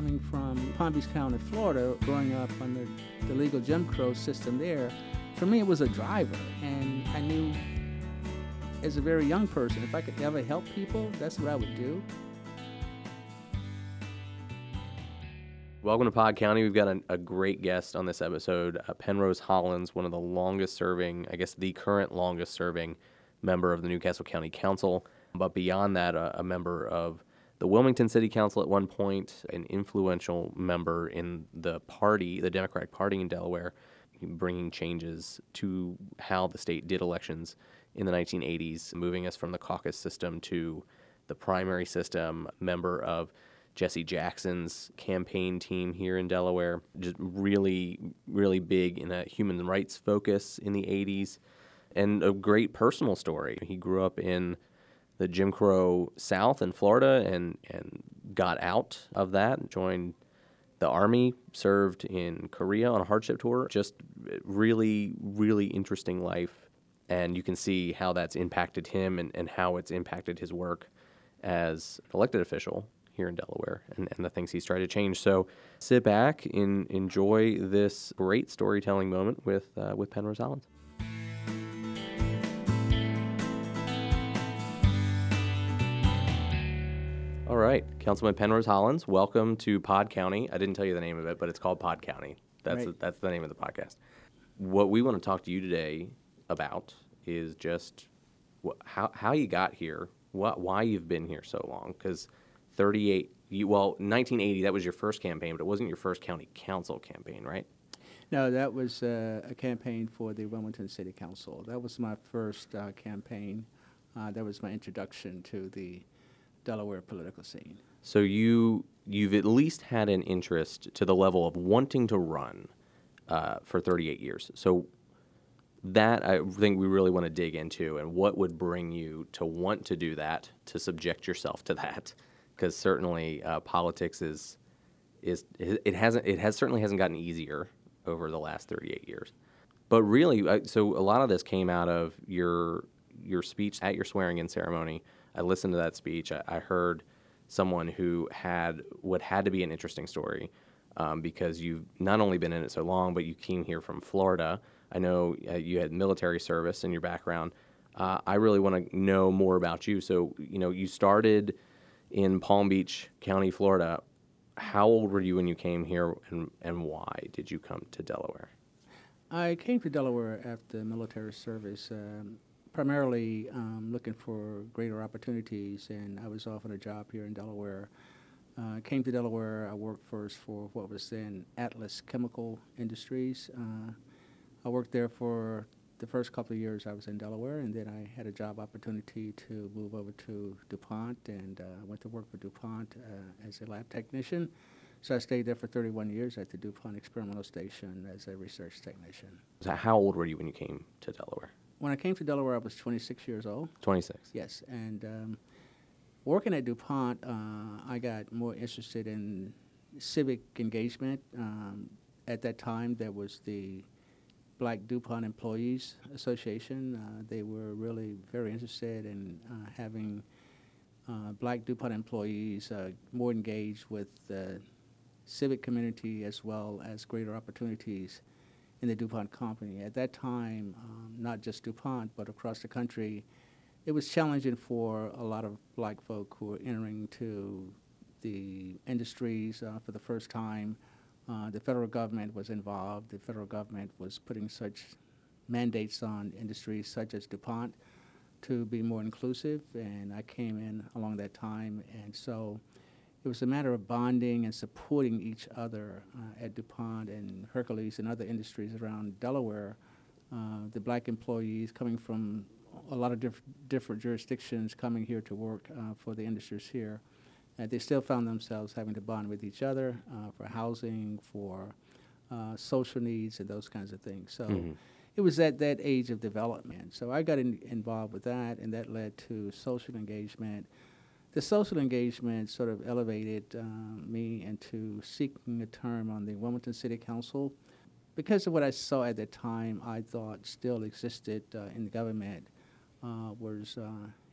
coming from Palm Beach County, Florida, growing up under the legal Jim Crow system there, for me it was a driver. And I knew as a very young person, if I could ever help people, that's what I would do. Welcome to Pod County. We've got a, a great guest on this episode, uh, Penrose Hollins, one of the longest serving, I guess the current longest serving member of the New Castle County Council. But beyond that, uh, a member of the Wilmington City Council at one point, an influential member in the party, the Democratic Party in Delaware, bringing changes to how the state did elections in the 1980s, moving us from the caucus system to the primary system, member of Jesse Jackson's campaign team here in Delaware. Just really, really big in a human rights focus in the 80s, and a great personal story. He grew up in the Jim Crow South in Florida and, and got out of that, joined the Army, served in Korea on a hardship tour. Just really, really interesting life. And you can see how that's impacted him and, and how it's impacted his work as an elected official here in Delaware and, and the things he's tried to change. So sit back and enjoy this great storytelling moment with, uh, with Penrose Hollins. All right, Councilman Penrose Hollins, welcome to Pod County. I didn't tell you the name of it, but it's called Pod County. That's Right. that's the name of the podcast. What we want to talk to you today about is just wh- how how you got here, what why you've been here so long. Because 38, you, well, 1980 that was your first campaign, but it wasn't your first county council campaign, right? No, that was uh, a campaign for the Wilmington City Council. That was my first uh, campaign. Uh, that was my introduction to the Delaware political scene. So you you've at least had an interest to the level of wanting to run uh, for 38 years. So that I think we really want to dig into, and what would bring you to want to do that, to subject yourself to that, because certainly uh, politics is is it hasn't it has certainly hasn't gotten easier over the last 38 years. But really, I- so a lot of this came out of your your speech at your swearing-in ceremony. I listened to that speech. I, I heard someone who had what had to be an interesting story um, because you've not only been in it so long, but you came here from Florida. I know uh, you had military service in your background. Uh, I really want to know more about you. So, you know, you started in Palm Beach County, Florida. How old were you when you came here, and, and why did you come to Delaware? I came to Delaware after military service, um, primarily um, looking for greater opportunities, and I was offered a job here in Delaware. Uh, came to Delaware. I worked first for what was then Atlas Chemical Industries. Uh, I worked there for the first couple of years I was in Delaware, and then I had a job opportunity to move over to DuPont, and uh, went to work for DuPont uh, as a lab technician. So I stayed there for 31 years at the DuPont Experimental Station as a research technician. So how old were you when you came to Delaware? When I came to Delaware, I was 26 years old. 26. Yes, and um, working at DuPont, uh, I got more interested in civic engagement. Um, at that time, there was the Black DuPont Employees Association. Uh, they were really very interested in uh, having uh, Black DuPont employees uh, more engaged with the civic community as well as greater opportunities in the DuPont company. At that time, um, not just DuPont, but across the country, it was challenging for a lot of black folk who were entering to the industries uh, for the first time. Uh, the federal government was involved. The federal government was putting such mandates on industries such as DuPont to be more inclusive, and I came in along that time. And so it was a matter of bonding and supporting each other uh, at DuPont and Hercules and other industries around Delaware. Uh, the black employees coming from a lot of diff- different jurisdictions coming here to work uh, for the industries here. Uh, they still found themselves having to bond with each other uh, for housing, for uh, social needs, and those kinds of things. So Mhm. it was at that age of development. So I got in, involved with that, and that led to social engagement. The social engagement sort of elevated uh, me into seeking a term on the Wilmington City Council. Because of what I saw at the time, I thought still existed uh, in the government uh, was uh,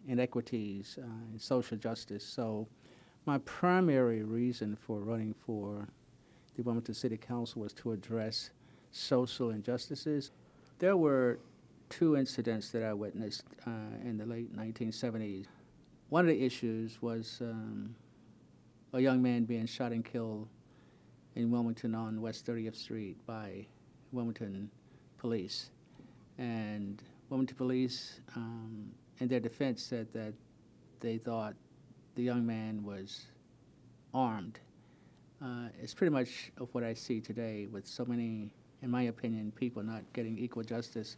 inequities uh, and social justice. So My primary reason for running for the Wilmington City Council was to address social injustices. There were two incidents that I witnessed uh, in the late 1970s. One of the issues was um, a young man being shot and killed in Wilmington on West 30th Street by Wilmington police. And Wilmington police, um, in their defense, said that they thought the young man was armed. Uh, it's pretty much of what I see today with so many, in my opinion, people not getting equal justice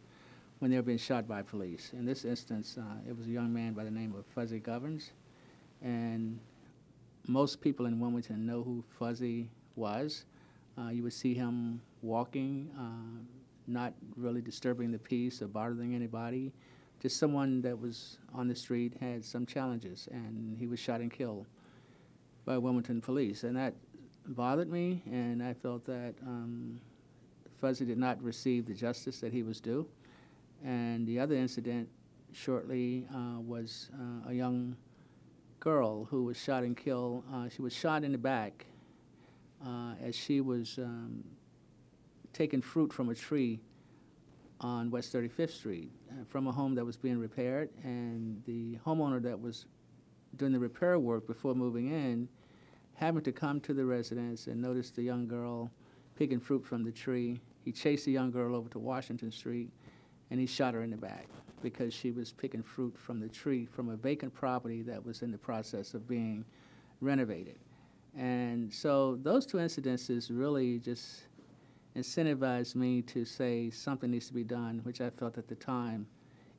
when they're being shot by police. In this instance, uh, it was a young man by the name of Fuzzy Governs, and most people in Wilmington know who Fuzzy was. Uh, you would see him walking, uh, not really disturbing the peace or bothering anybody. Just someone that was on the street had some challenges, and he was shot and killed by Wilmington police, and that bothered me. And I felt that um, Fuzzy did not receive the justice that he was due. And the other incident shortly uh, was uh, a young girl who was shot and killed. Uh, she was shot in the back uh, as she was um, taking fruit from a tree on West 35th Street uh, from a home that was being repaired. And the homeowner that was doing the repair work before moving in happened to come to the residence and noticed the young girl picking fruit from the tree. He chased the young girl over to Washington Street and he shot her in the back because she was picking fruit from the tree from a vacant property that was in the process of being renovated. And so those two incidences really just incentivized me to say something needs to be done, which I felt at the time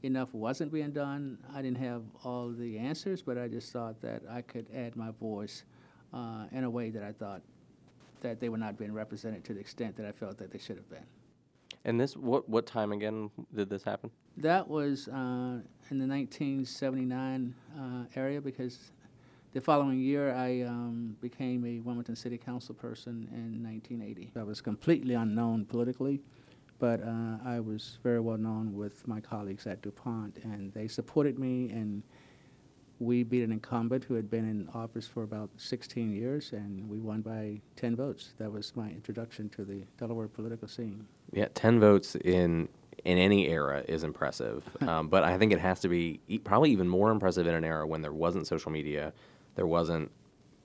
enough wasn't being done. I didn't have all the answers, but I just thought that I could add my voice uh, in a way that I thought that they were not being represented to the extent that I felt that they should have been. And this, what what time again did this happen? That was uh, in the 1979 uh, area because the following year I um, became a Wilmington City Council person in 1980. I was completely unknown politically, but uh, I was very well known with my colleagues at DuPont, and they supported me, and we beat an incumbent who had been in office for about 16 years, and we won by 10 votes. That was my introduction to the Delaware political scene. Yeah, ten votes in in any era is impressive, um, but I think it has to be e- probably even more impressive in an era when there wasn't social media, there wasn't.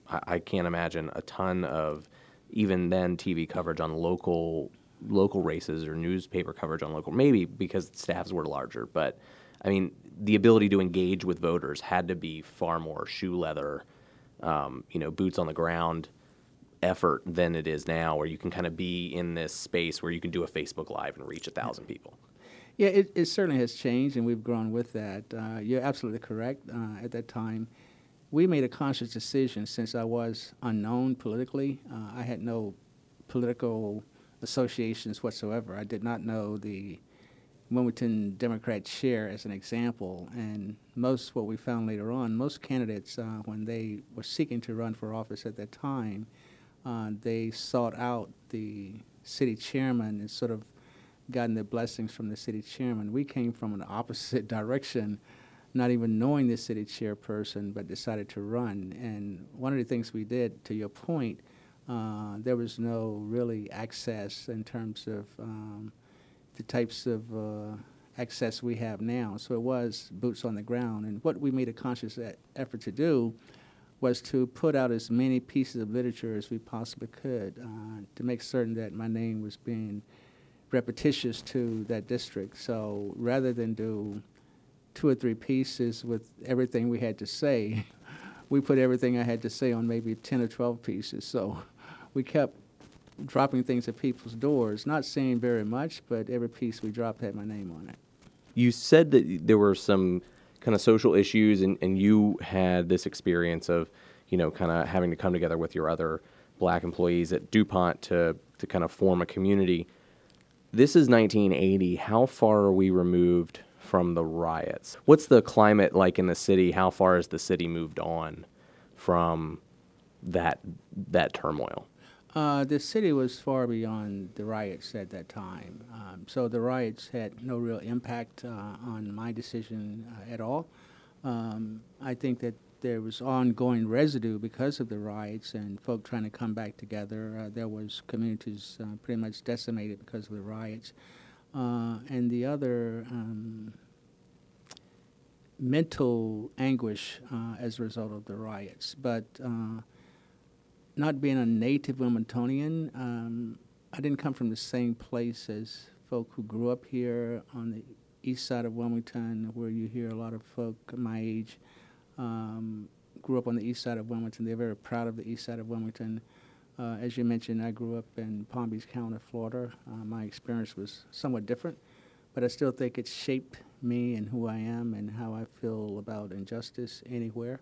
I, I can't imagine a ton of even then TV coverage on local local races or newspaper coverage on local. Maybe because staffs were larger, but I mean the ability to engage with voters had to be far more shoe leather, um, you know, boots on the ground effort than it is now, where you can kind of be in this space where you can do a Facebook Live and reach a thousand people. Yeah, it, it certainly has changed, and we've grown with that. Uh, you're absolutely correct. Uh, at that time, we made a conscious decision since I was unknown politically. Uh, I had no political associations whatsoever. I did not know the Wilmington Democrat chair as an example. And most, what we found later on, most candidates, uh, when they were seeking to run for office at that time, uh, they sought out the city chairman and sort of gotten their blessings from the city chairman. We came from an opposite direction, not even knowing the city chairperson, but decided to run. And one of the things we did, to your point, uh, there was no really access in terms of um, the types of uh, access we have now. So it was boots on the ground. And what we made a conscious effort to do was to put out as many pieces of literature as we possibly could uh, to make certain that my name was being repetitious to that district. So rather than do two or three pieces with everything we had to say, we put everything I had to say on maybe 10 or 12 pieces. So we kept dropping things at people's doors, not saying very much, but every piece we dropped had my name on it. You said that there were some kind of social issues, and, and you had this experience of, you know, kind of having to come together with your other black employees at DuPont to, to kind of form a community. This is 1980. How far are we removed from the riots? What's the climate like in the city? How far has the city moved on from that that turmoil? Uh, the city was far beyond the riots at that time. Um, so the riots had no real impact uh, on my decision uh, at all. Um, I think that there was ongoing residue because of the riots and folk trying to come back together. Uh, there was communities uh, pretty much decimated because of the riots. Uh, and the other um, mental anguish as a result of the riots. But not being a native Wilmingtonian, um, I didn't come from the same place as folk who grew up here on the east side of Wilmington, where you hear a lot of folk my age um, grew up on the east side of Wilmington. They're very proud of the east side of Wilmington. Uh, as you mentioned, I grew up in Palm Beach County, Florida. Uh, my experience was somewhat different, but I still think it shaped me and who I am and how I feel about injustice anywhere.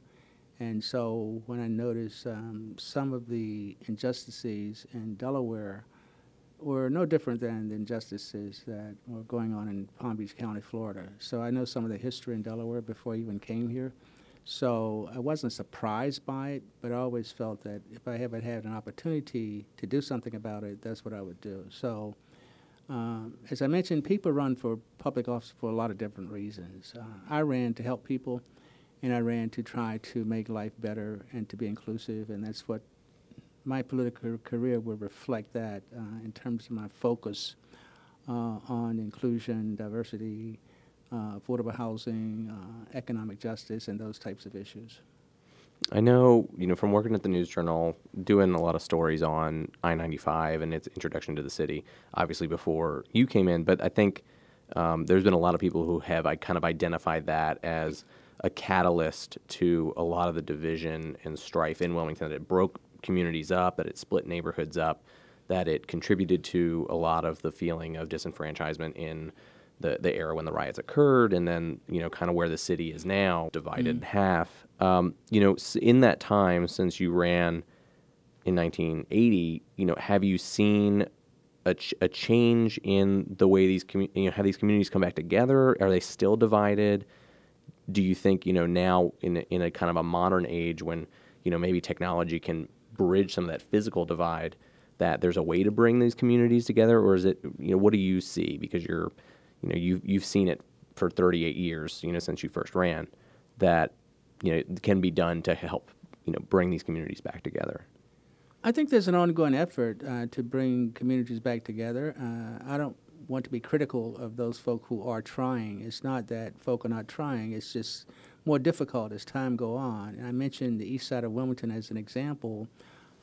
And so when I noticed um, some of the injustices in Delaware were no different than the injustices that were going on in Palm Beach County, Florida. So I know some of the history in Delaware before I even came here. So I wasn't surprised by it, but I always felt that if I ever had an opportunity to do something about it, that's what I would do. So, um, as I mentioned, people run for public office for a lot of different reasons. Uh, I ran to help people, and I ran to try to make life better and to be inclusive, and that's what my political career would reflect that uh, in terms of my focus uh, on inclusion, diversity, uh, affordable housing, uh, economic justice, and those types of issues. I know, you know, from working at the News Journal, doing a lot of stories on I 95 and its introduction to the city, obviously before you came in, but I think um, there's been a lot of people who have I kind of identified that as a catalyst to a lot of the division and strife in Wilmington, that it broke communities up, that it split neighborhoods up, that it contributed to a lot of the feeling of disenfranchisement in the, the era when the riots occurred, and then you know kind of where the city is now, divided in half. Um, you know, in that time since you ran in 1980, you know, have you seen a, ch- a change in the way these commu- you know have these communities come back together? Are they still divided? Do you think you know now in a, in a kind of a modern age when you know maybe technology can bridge some of that physical divide that there's a way to bring these communities together, or is it you know what do you see because you're you know you've you've seen it for 38 years you know since you first ran that you know can be done to help you know bring these communities back together. I think there's an ongoing effort uh, to bring communities back together. Uh, I don't want to be critical of those folk who are trying. It's not that folk are not trying. It's just more difficult as time go on. And I mentioned the east side of Wilmington as an example.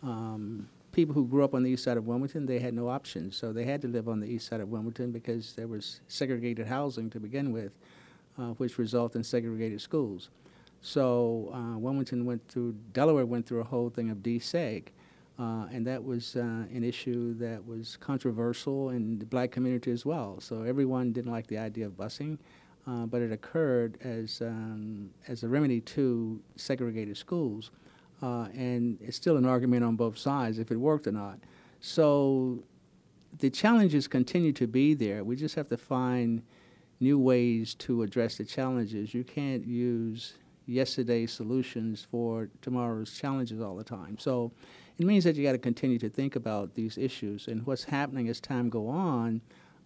Um, people who grew up on the east side of Wilmington, they had no options. So they had to live on the east side of Wilmington because there was segregated housing to begin with, uh, which resulted in segregated schools. So uh, Wilmington went through, Delaware went through a whole thing of deseg. Uh, and that was uh, an issue that was controversial in the black community as well. So everyone didn't like the idea of busing, uh, but it occurred as, um, as a remedy to segregated schools. Uh, and it's still an argument on both sides if it worked or not. So the challenges continue to be there. We just have to find new ways to address the challenges. You can't use yesterday's solutions for tomorrow's challenges all the time. So it means that you got to continue to think about these issues and what's happening as time go on.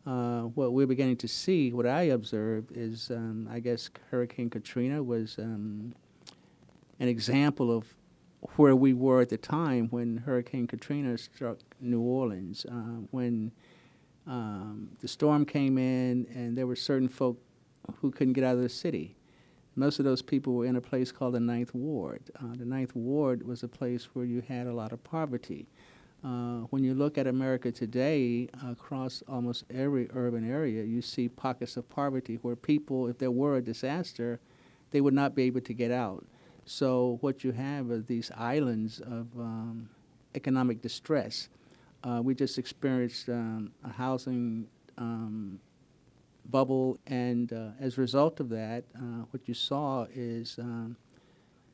Uh, what we're beginning to see, what I observed is, um, I guess Hurricane Katrina was um, an example of where we were at the time when Hurricane Katrina struck New Orleans. Uh, when um, the storm came in, and there were certain folk who couldn't get out of the city. Most of those people were in a place called the Ninth Ward. Uh, the Ninth Ward was a place where you had a lot of poverty. Uh, when you look at America today, across almost every urban area, you see pockets of poverty where people, if there were a disaster, they would not be able to get out. So what you have are these islands of um, economic distress. Uh, we just experienced um, a housing um, bubble, and uh, as a result of that, uh, what you saw is um,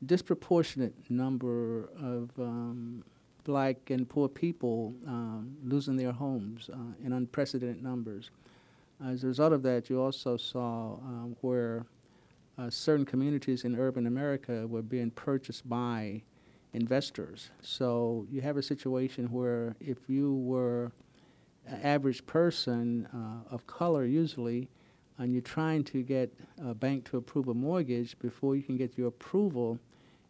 disproportionate number of um, black and poor people um, losing their homes uh, in unprecedented numbers. As a result of that, you also saw um, where uh, certain communities in urban America were being purchased by investors. So you have a situation where if you were average person uh, of color, usually, and you're trying to get a bank to approve a mortgage, before you can get your approval,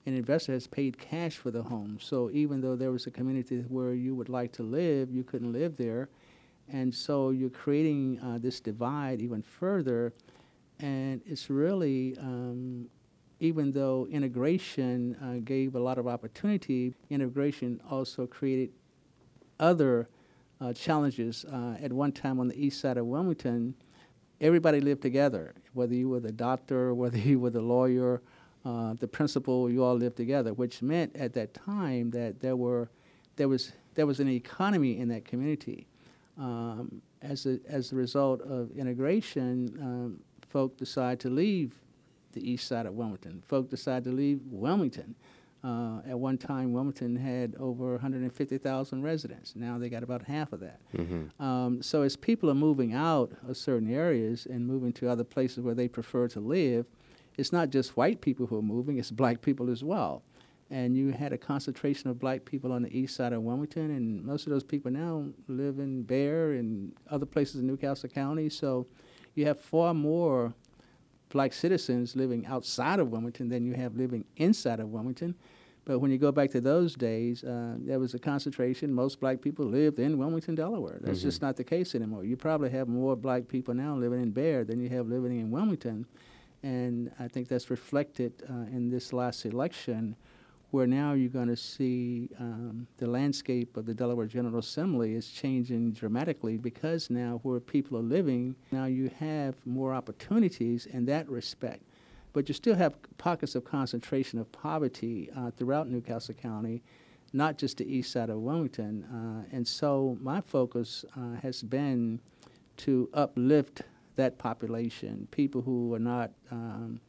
an investor has paid cash for the home. So even though there was a community where you would like to live, you couldn't live there. And so you're creating uh, this divide even further. And it's really, um, even though integration uh, gave a lot of opportunity, integration also created other uh, challenges. Uh, at one time on the east side of Wilmington, everybody lived together, whether you were the doctor, whether you were the lawyer, uh, the principal, you all lived together, which meant at that time that there were, there was, there was an economy in that community. Um, as, a, as a result of integration, um, folk decide to leave the east side of Wilmington. Folk decide to leave Wilmington. Uh, at one time, Wilmington had over 150,000 residents. Now they got about half of that. Mm-hmm. Um, so as people are moving out of certain areas and moving to other places where they prefer to live, it's not just white people who are moving; it's black people as well. And you had a concentration of black people on the east side of Wilmington, and most of those people now live in Bear and other places in New Castle County. So you have far more black citizens living outside of Wilmington than you have living inside of Wilmington. But when you go back to those days, uh, there was a concentration. Most black people lived in Wilmington, Delaware. That's Mm-hmm. just not the case anymore. You probably have more black people now living in Bear than you have living in Wilmington. And I think that's reflected uh, in this last election, where now you're going to see um, the landscape of the Delaware General Assembly is changing dramatically because now where people are living, now you have more opportunities in that respect. But you still have pockets of concentration of poverty uh, throughout New Castle County, not just the east side of Wilmington. Uh, and so my focus uh, has been to uplift that population, people who are not um,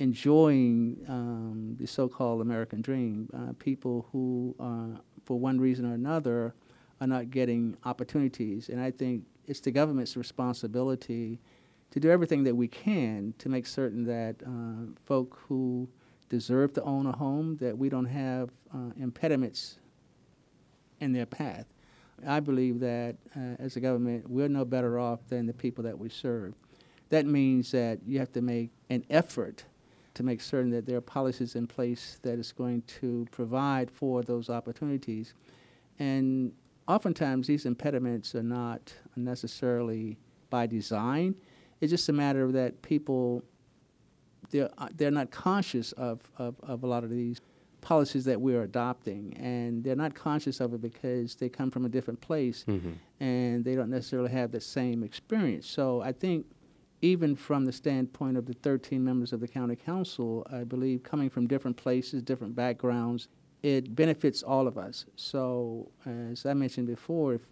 enjoying um, the so-called American dream, uh, people who, uh, for one reason or another, are not getting opportunities. And I think it's the government's responsibility to do everything that we can to make certain that uh, folk who deserve to own a home, that we don't have uh, impediments in their path. I believe that uh, as a government, we're no better off than the people that we serve. That means that you have to make an effort to make certain that there are policies in place that is going to provide for those opportunities. And oftentimes, these impediments are not necessarily by design. It's just a matter of that people they're, uh, they're not conscious of, of, of a lot of these policies that we're adopting, and they're not conscious of it because they come from a different place Mm-hmm. and they don't necessarily have the same experience. So I think even from the standpoint of the 13 members of the county council, I believe coming from different places, different backgrounds, it benefits all of us. So as I mentioned before, if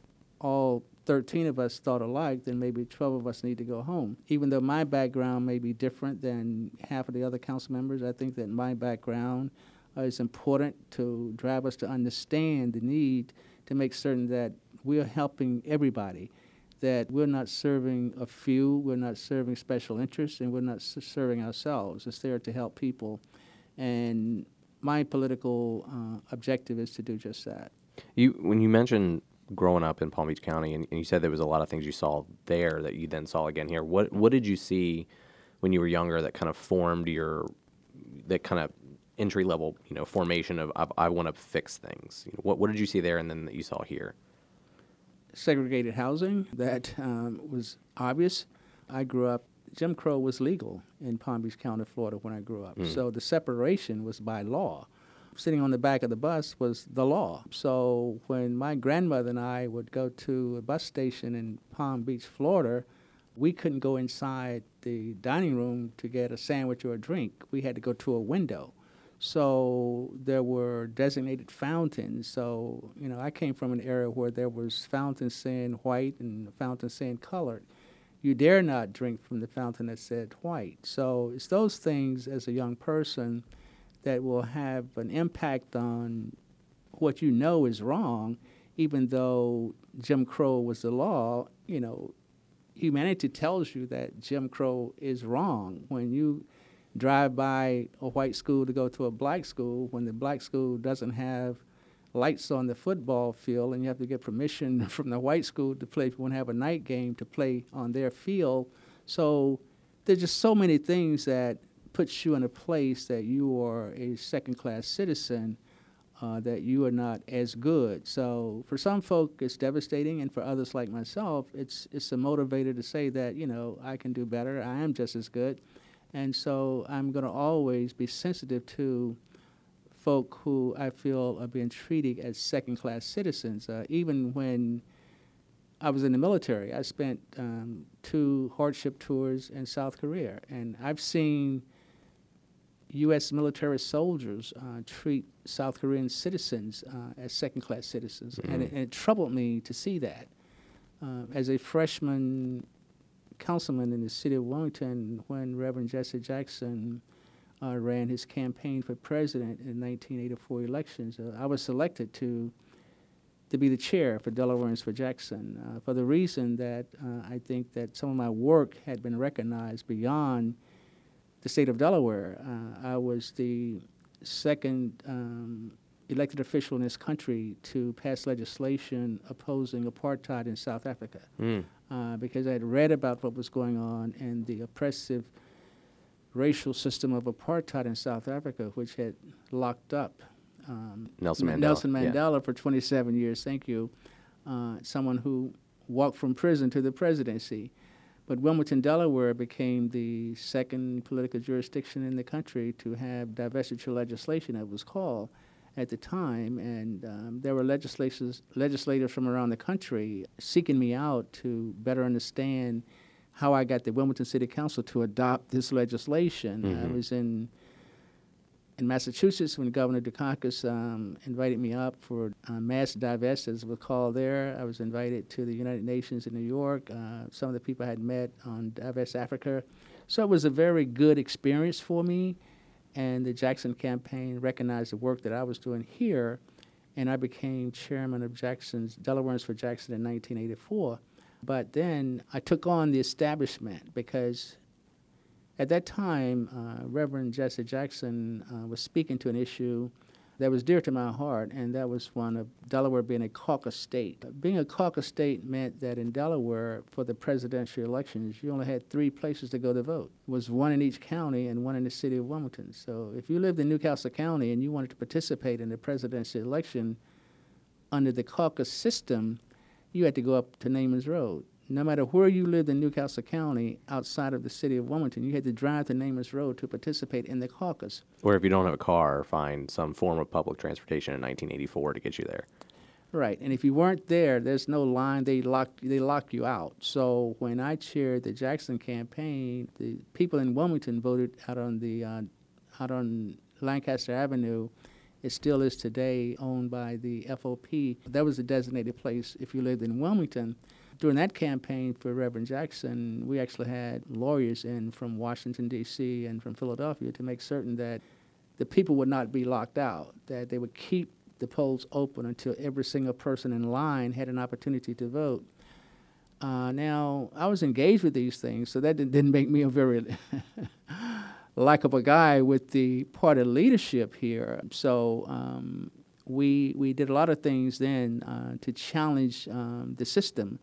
all 13 of us thought alike, then maybe 12 of us need to go home. Even though my background may be different than half of the other council members, I think that my background uh, is important to drive us to understand the need to make certain that we are helping everybody, that we're not serving a few, we're not serving special interests, and we're not serving ourselves. It's there to help people. And my political uh, objective is to do just that. You when you mentioned growing up in Palm Beach County, and, and you said there was a lot of things you saw there that you then saw again here. What what did you see when you were younger that kind of formed your that kind of entry level you know formation of I, I want to fix things? You know, what what did you see there, and then that you saw here? Segregated housing that um, was obvious. I grew up, Jim Crow was legal in Palm Beach County, Florida, when I grew up. So the separation was by law. Sitting on the back of the bus was the law. So when my grandmother and I would go to a bus station in Palm Beach, Florida, we couldn't go inside the dining room to get a sandwich or a drink. We had to go to a window. So there were designated fountains. So, you know, I came from an area where there was fountains saying white and fountains saying colored. You dare not drink from the fountain that said white. So it's those things as a young person that will have an impact on what you know is wrong, even though Jim Crow was the law, you know, humanity tells you that Jim Crow is wrong. When you drive by a white school to go to a black school, when the black school doesn't have lights on the football field and you have to get permission from the white school to play, if you want to have a night game to play on their field. So there's just so many things that puts you in a place that you are a second class citizen, uh, that you are not as good. So for some folk, it's devastating, and for others like myself, it's it's a motivator to say that you know I can do better. I am just as good, and so I'm going to always be sensitive to folk who I feel are being treated as second class citizens. Uh, even when I was in the military, I spent um, two hardship tours in South Korea, and I've seen U.S. military soldiers uh, treat South Korean citizens uh, as second class citizens. Mm-hmm. And, it, and, it, troubled me to see that. Uh, as a freshman councilman in the city of Wilmington, when Reverend Jesse Jackson uh, ran his campaign for president in 1984 elections, uh, I was selected to. To be the chair for Delawareans for Jackson, uh, for the reason that I think that some of my work had been recognized beyond the state of Delaware. Uh, I was the second um, elected official in this country to pass legislation opposing apartheid in South Africa mm. Uh, because I had read about what was going on and the oppressive racial system of apartheid in South Africa, which had locked up um, Nelson Mandela, Nelson Mandela yeah. for 27 years. Thank you. Uh, someone who walked from prison to the presidency. But Wilmington, Delaware became the second political jurisdiction in the country to have divestiture legislation, it was called at the time. And um, there were legislators, legislators from around the country seeking me out to better understand how I got the Wilmington City Council to adopt this legislation. Mm-hmm. I was in in Massachusetts when Governor Dukakis um, invited me up for uh, mass divest, as it was called there. I was invited to the United Nations in New York. Uh, some of the people I had met on Divest Africa. So it was a very good experience for me. And the Jackson campaign recognized the work that I was doing here. And I became chairman of Jackson's Delawareans for Jackson in 1984. But then I took on the establishment because at that time, uh, Reverend Jesse Jackson uh, was speaking to an issue that was dear to my heart, and that was one of Delaware being a caucus state. Being a caucus state meant that in Delaware, for the presidential elections, you only had three places to go to vote. It was one in each county and one in the city of Wilmington. So if you lived in New Castle County and you wanted to participate in the presidential election under the caucus system, you had to go up to Naaman's Road no matter where you lived in New Castle County outside of the city of Wilmington, you had to drive to Naaman's Road to participate in the caucus. Or if you don't have a car, find some form of public transportation in 1984 to get you there. Right, and if you weren't there, there's no line. They lock they lock you out. So when I chaired the Jackson campaign, the people in Wilmington voted out on the uh, out on Lancaster Avenue. It still is today owned by the FOP. That was a designated place if you lived in Wilmington during that campaign for Reverend Jackson, we actually had lawyers in from Washington, D.C., and from Philadelphia to make certain that the people would not be locked out, that they would keep the polls open until every single person in line had an opportunity to vote. Uh, now, I was engaged with these things, so that didn't make me a very likable guy with the party leadership here. So um, we we did a lot of things then uh, to challenge um, the system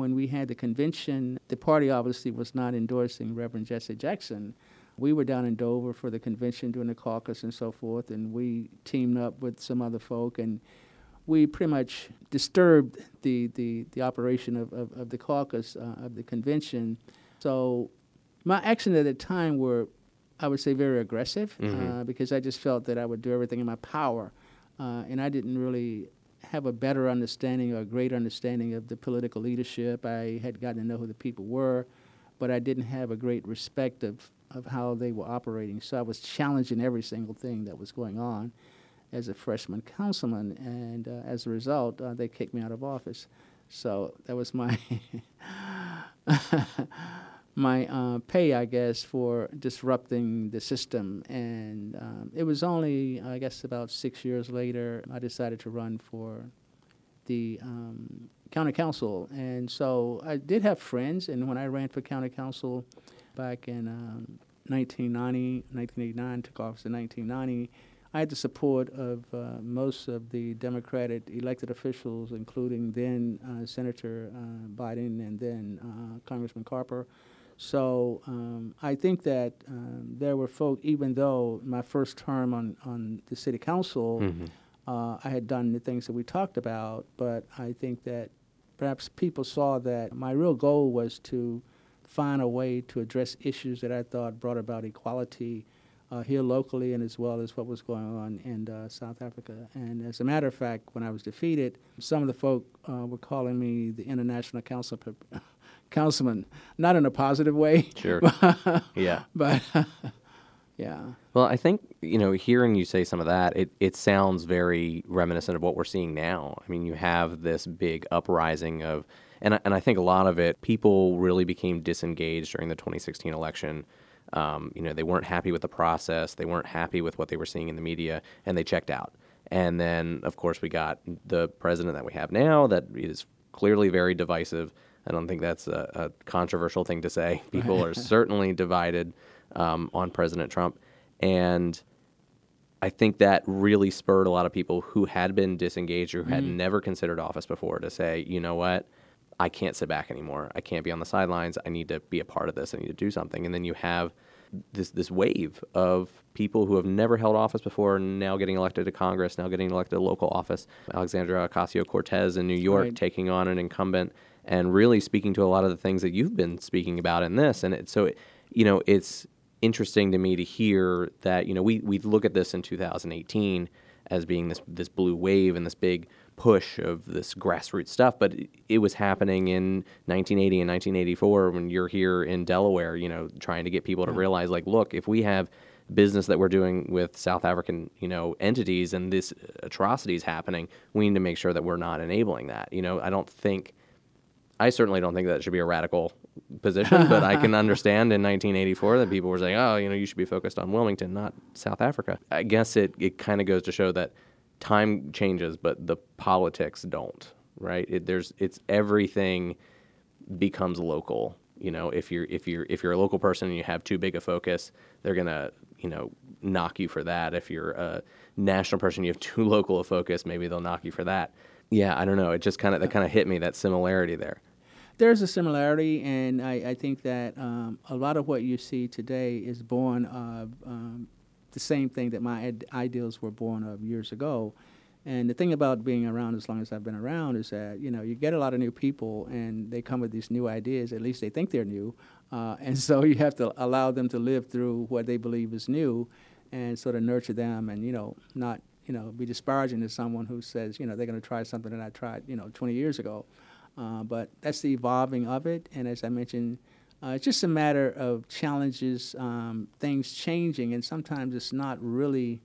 when we had the convention, the party obviously was not endorsing Reverend Jesse Jackson. We were down in Dover for the convention doing the caucus and so forth, and we teamed up with some other folk, and we pretty much disturbed the, the, the operation of, of, of the caucus, uh, of the convention. So my actions at the time were, I would say, very aggressive mm-hmm. uh, because I just felt that I would do everything in my power. Uh, and I didn't really have a better understanding or a greater understanding of the political leadership. I had gotten to know who the people were, but I didn't have a great respect of, of how they were operating. So I was challenging every single thing that was going on as a freshman councilman, and uh, as a result, uh, they kicked me out of office. So that was my my uh, pay, I guess, for disrupting the system. And um, it was only, I guess, about six years later, I decided to run for the um, county council. And so I did have friends, and when I ran for county council back in um, 1990, 1989, took office in 1990. I had the support of uh, most of the Democratic elected officials, including then uh, Senator uh, Biden and then uh, Congressman Carper. So um, I think that um, there were folk, even though my first term on, on the city council, Mm-hmm. uh, I had done the things that we talked about, but I think that perhaps people saw that my real goal was to find a way to address issues that I thought brought about equality uh, here locally and as well as what was going on in uh, South Africa. And as a matter of fact, when I was defeated, some of the folk uh, were calling me the International Council Councilman, not in a positive way. Sure. yeah. but yeah. Well, I think you know, hearing you say some of that, it it sounds very reminiscent of what we're seeing now. I mean, you have this big uprising of, and I, and I think a lot of it, people really became disengaged during the 2016 election. Um, you know, they weren't happy with the process, they weren't happy with what they were seeing in the media, and they checked out. And then, of course, we got the president that we have now that is clearly very divisive. I don't think that's a, a controversial thing to say. People are certainly divided um, on President Trump. And I think that really spurred a lot of people who had been disengaged or who had never considered office before to say, you know what? I can't sit back anymore. I can't be on the sidelines. I need to be a part of this. I need to do something. And then you have this this wave of people who have never held office before now getting elected to Congress, now getting elected to local office. Alexandria Ocasio Cortez in New York Right. taking on an incumbent and really speaking to a lot of the things that you've been speaking about in this. And it, so, it, you know, it's interesting to me to hear that, you know, we, we look at this in 2018 as being this, this blue wave and this big push of this grassroots stuff, but it, it was happening in 1980 and 1984 when you're here in Delaware, you know, trying to get people to hmm. realize, like, look, if we have business that we're doing with South African, you know, entities and this atrocities happening, we need to make sure that we're not enabling that. You know, I don't think I certainly don't think that should be a radical position, but I can understand in 1984 that people were saying, "Oh, you know, you should be focused on Wilmington, not South Africa." I guess it it kind of goes to show that time changes, but the politics don't. Right? It, there's it's everything becomes local. You know, if you're if you're if you're a local person and you have too big a focus, they're gonna you know knock you for that. If you're a national person, you have too local a focus, maybe they'll knock you for that. Yeah, I don't know. It just kind of that kind of hit me that similarity there. There's a similarity, and I, I think that um, a lot of what you see today is born of um, the same thing that my id- ideals were born of years ago. And the thing about being around as long as I've been around is that you know you get a lot of new people, and they come with these new ideas. At least they think they're new, uh, and so you have to allow them to live through what they believe is new, and sort of nurture them, and you know not you know be disparaging to someone who says you know they're going to try something that I tried you know 20 years ago. Uh, but that's the evolving of it, and as I mentioned, uh, it's just a matter of challenges, um, things changing, and sometimes it's not really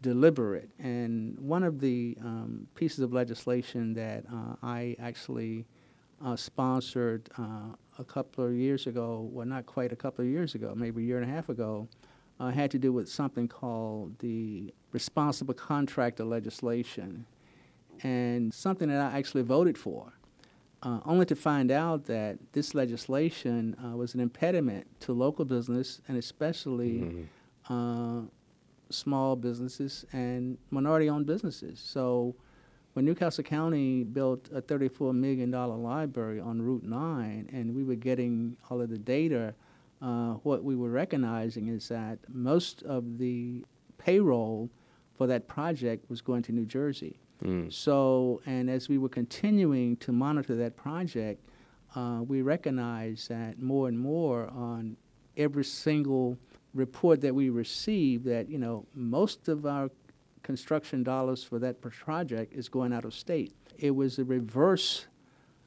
deliberate. And one of the um, pieces of legislation that uh, I actually uh, sponsored uh, a couple of years ago, well, not quite a couple of years ago, maybe a year and a half ago, had to do with something called the responsible contractor legislation, and something that I actually voted for uh, only to find out that this legislation uh, was an impediment to local business and especially uh, small businesses and minority-owned businesses. So, when New Castle County built a $34 million library on Route 9, and we were getting all of the data, uh, what we were recognizing is that most of the payroll for that project was going to New Jersey. So, and as we were continuing to monitor that project, uh, we recognized that more and more on every single report that we received that, you know, most of our construction dollars for that project is going out of state. It was the reverse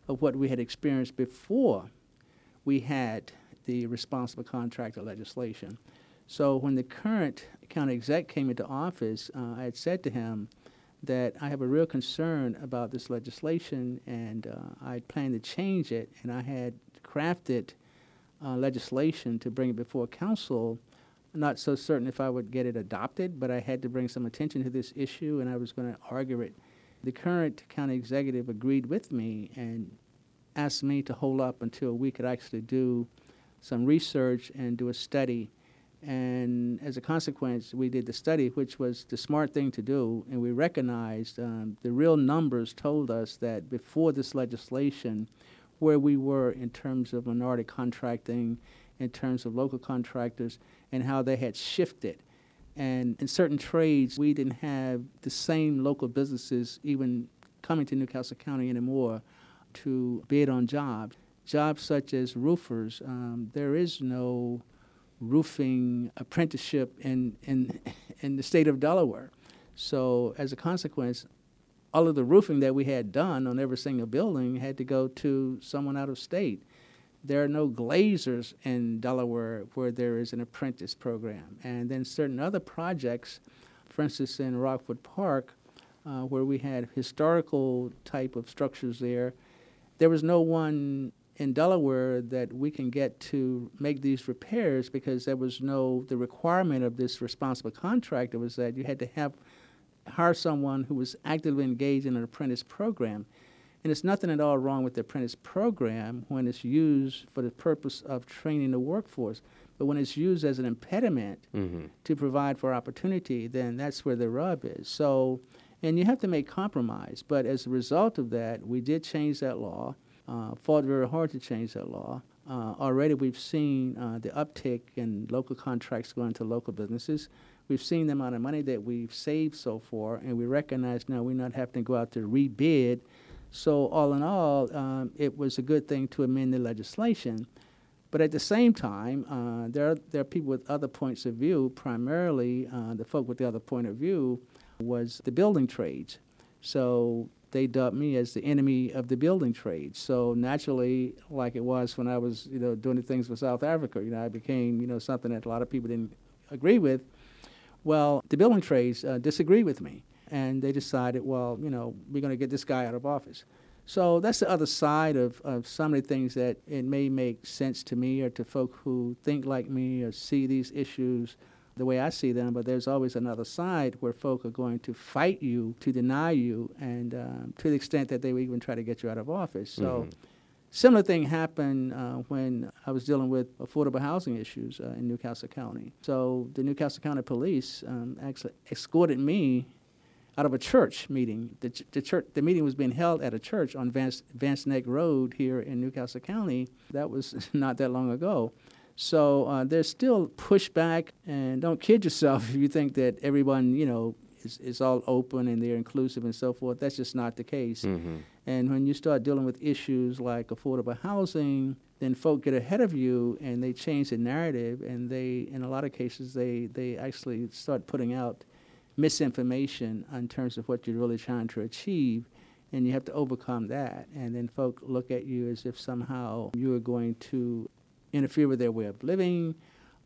of what we had experienced before we had the responsible contractor legislation. So when the current county exec came into office, uh, I had said to him that I have a real concern about this legislation, and uh, I planned to change it, and I had crafted uh, legislation to bring it before council. Not so certain if I would get it adopted, but I had to bring some attention to this issue, and I was going to argue it. The current county executive agreed with me and asked me to hold up until we could actually do some research and do a study. And as a consequence, we did the study, which was the smart thing to do, and we recognized um, the real numbers told us that before this legislation, where we were in terms of minority contracting in terms of local contractors and how they had shifted. And in certain trades, we didn't have the same local businesses even coming to New Castle County anymore to bid on jobs. Jobs such as roofers, um, there is no roofing apprenticeship in, in, in the state of Delaware. So, as a consequence, all of the roofing that we had done on every single building had to go to someone out of state. There are no glazers in Delaware where there is an apprentice program. And then certain other projects, for instance, in Rockwood Park, uh, where we had historical type of structures there, there was no one in Delaware that we can get to make these repairs because there was no the requirement of this responsible contractor was that you had to have hire someone who was actively engaged in an apprentice program. And it's nothing at all wrong with the apprentice program when it's used for the purpose of training the workforce. But when it's used as an impediment Mm-hmm. to provide for opportunity, then that's where the rub is. So, and you have to make compromise. But as a result of that, we did change that law, uh, fought very hard to change that law. Uh, already we've seen uh, the uptick in local contracts going to local businesses. We've seen the amount of money that we've saved so far, and we recognize now we're not having to go out to rebid. So, all in all, um, it was a good thing to amend the legislation. But at the same time, uh, there, are, there are people with other points of view. Primarily, uh, the folk with the other point of view was the building trades. So they dubbed me as the enemy of the building trades. So naturally, like it was when I was, you know, doing things for South Africa, you know, I became, you know, something that a lot of people didn't agree with. Well, the building trades uh, disagreed with me, and they decided, well, you know, we're going to get this guy out of office. So that's the other side of, of some of the things that it may make sense to me or to folk who think like me or see these issues the way I see them. But there's always another side where folk are going to fight you, to deny you, and um, to the extent that they will even try to get you out of office. So. Mhm. Similar thing happened uh, when I was dealing with affordable housing issues uh, in New Castle County. So the New Castle County Police um, actually escorted me out of a church meeting. The, ch- the church, the meeting was being held at a church on Vance, Vance Neck Road here in New Castle County. That was not that long ago. So uh, there's still pushback, and don't kid yourself if you think that everyone, you know, is, is all open and they're inclusive and so forth. That's just not the case. Mm-hmm. And when you start dealing with issues like affordable housing, then folk get ahead of you and they change the narrative and they, in a lot of cases, they, they actually start putting out misinformation in terms of what you're really trying to achieve. And you have to overcome that. And then folk look at you as if somehow you are going to interfere with their way of living.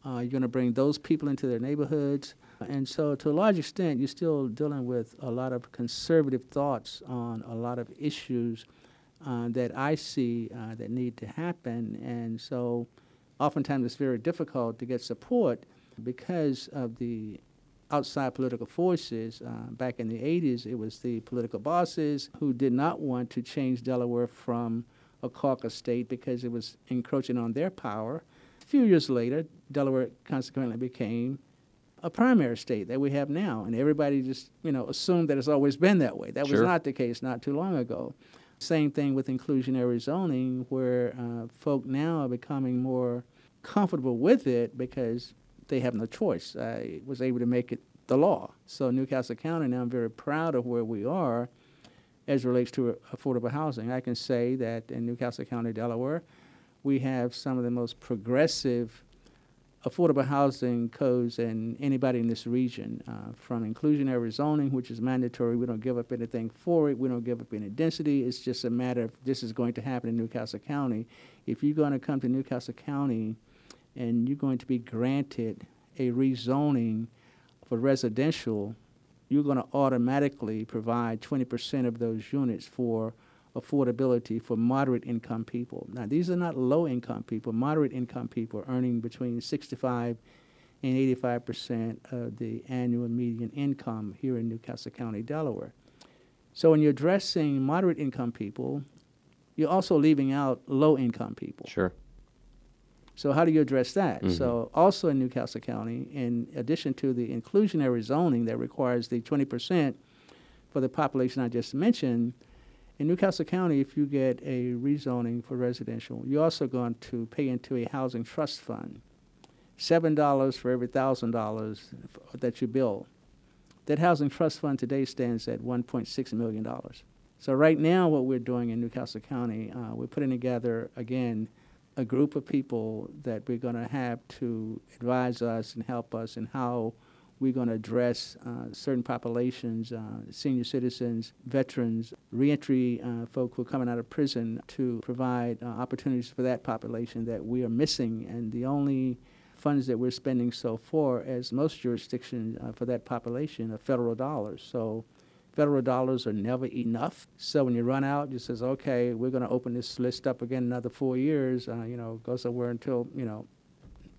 Uh, you're going to bring those people into their neighborhoods. And so, to a large extent, you're still dealing with a lot of conservative thoughts on a lot of issues uh, that I see uh, that need to happen. And so, oftentimes, it's very difficult to get support because of the outside political forces. Uh, back in the 80s, it was the political bosses who did not want to change Delaware from a caucus state because it was encroaching on their power. A few years later, Delaware consequently became a primary state that we have now, and everybody just you know assumed that it's always been that way. That was not the case not too long ago. Same thing with inclusionary zoning, where uh, folk now are becoming more comfortable with it because they have no choice. I was able to make it the law. So New Castle County now, I'm very proud of where we are as relates to affordable housing. I can say that in New Castle County, Delaware, we have some of the most progressive affordable housing codes in anybody in this region, uh, from inclusionary zoning, which is mandatory. We don't give up anything for it. We don't give up any density. It's just a matter of this is going to happen in New Castle County. If you're going to come to New Castle County and you're going to be granted a rezoning for residential, you're going to automatically provide 20% of those units for affordability for moderate income people. Now, these are not low income people. Moderate income people are earning between 65 and 85 percent of the annual median income here in New Castle County, Delaware. So, when you're addressing moderate income people, you're also leaving out low income people. Sure. So how do you address that? Mhm. So also in New Castle County, in addition to the inclusionary zoning that requires the 20% for the population I just mentioned, In New Castle County, if you get a rezoning for residential, you're also going to pay into a housing trust fund. Seven dollars for every thousand dollars that you build. That housing trust fund today stands at one point six million dollars. So right now, what we're doing in New Castle County, uh, we're putting together again a group of people that we're going to have to advise us and help us in how we're going to address uh, certain populations, uh, senior citizens, veterans, reentry uh, folk who are coming out of prison, to provide uh, opportunities for that population that we are missing. And the only funds that we're spending so far, as most jurisdictions uh, for that population, are federal dollars. So federal dollars are never enough. So when you run out, you says, okay, we're going to open this list up again another four years. Uh, you know, go somewhere until you know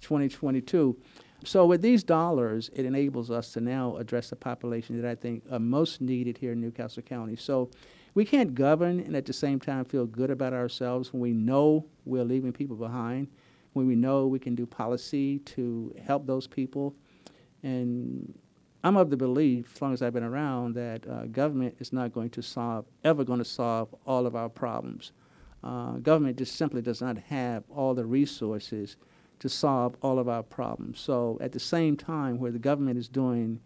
2022. So with these dollars, it enables us to now address the population that I think are most needed here in New Castle County. So we can't govern and at the same time feel good about ourselves when we know we're leaving people behind, when we know we can do policy to help those people. And I'm of the belief, as long as I've been around, that uh, government is not going to solve, ever going to solve all of our problems. Uh, government just simply does not have all the resources to solve all of our problems. So at the same time, where the government is doing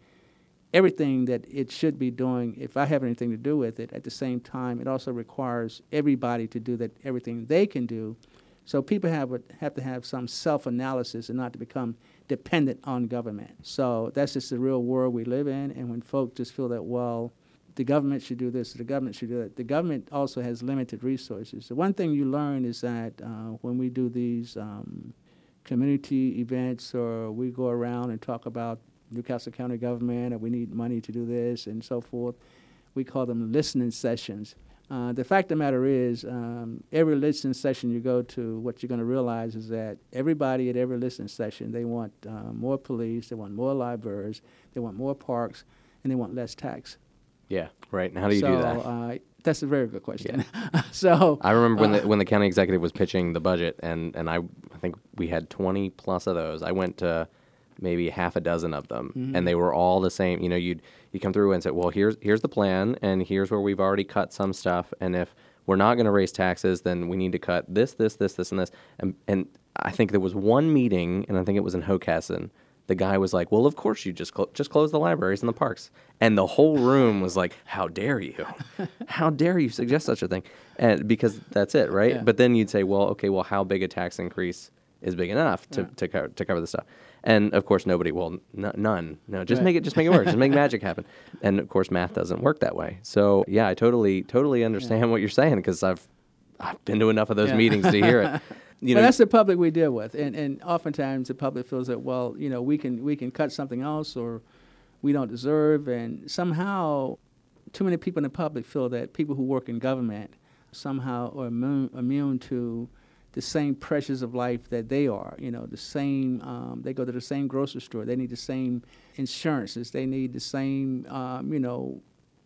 everything that it should be doing, if I have anything to do with it, at the same time, it also requires everybody to do that everything they can do. So people have have to have some self-analysis and not to become dependent on government. So that's just the real world we live in. And when folks just feel that, well, the government should do this, the government should do that, the government also has limited resources. The one thing you learn is that uh, when we do these um, community events or we go around and talk about New Castle County government and we need money to do this and so forth, we call them listening sessions. Uh, the fact of the matter is, um, every listening session you go to, what you're going to realize is that everybody at every listening session, they want uh, more police, they want more libraries, they want more parks, and they want less tax. Yeah, right. And how do you so, do that? Uh, that's a very good question. so I remember when uh, the when the county executive was pitching the budget, and and I I think we had twenty plus of those. I went to maybe half a dozen of them, Mm-hmm. and they were all the same. You know, you'd you come through and say, well, here's here's the plan, and here's where we've already cut some stuff, and if we're not going to raise taxes, then we need to cut this, this, this, this, and this. And and I think there was one meeting, and I think it was in Hockessin. The guy was like, "Well, of course you just clo- just close the libraries and the parks," and the whole room was like, "How dare you? How dare you suggest such a thing?" And because that's it, right? Yeah. But then you'd say, "Well, okay, well, how big a tax increase is big enough to Yeah. to, cover, to cover the stuff?" And of course, nobody. Well, n- none. No, just Right. make it. Just make it work. just make magic happen. And of course, math doesn't work that way. So yeah, I totally totally understand what you're saying because I've I've been to enough of those Yeah. meetings to hear it. You well, know, that's the public we deal with, and and oftentimes the public feels that well, you know, we can we can cut something else or we don't deserve, and somehow too many people in the public feel that people who work in government somehow are immune, immune to the same pressures of life that they are. You know, the same. Um, they go to the same grocery store. They need the same insurances. They need the same. Um, you know,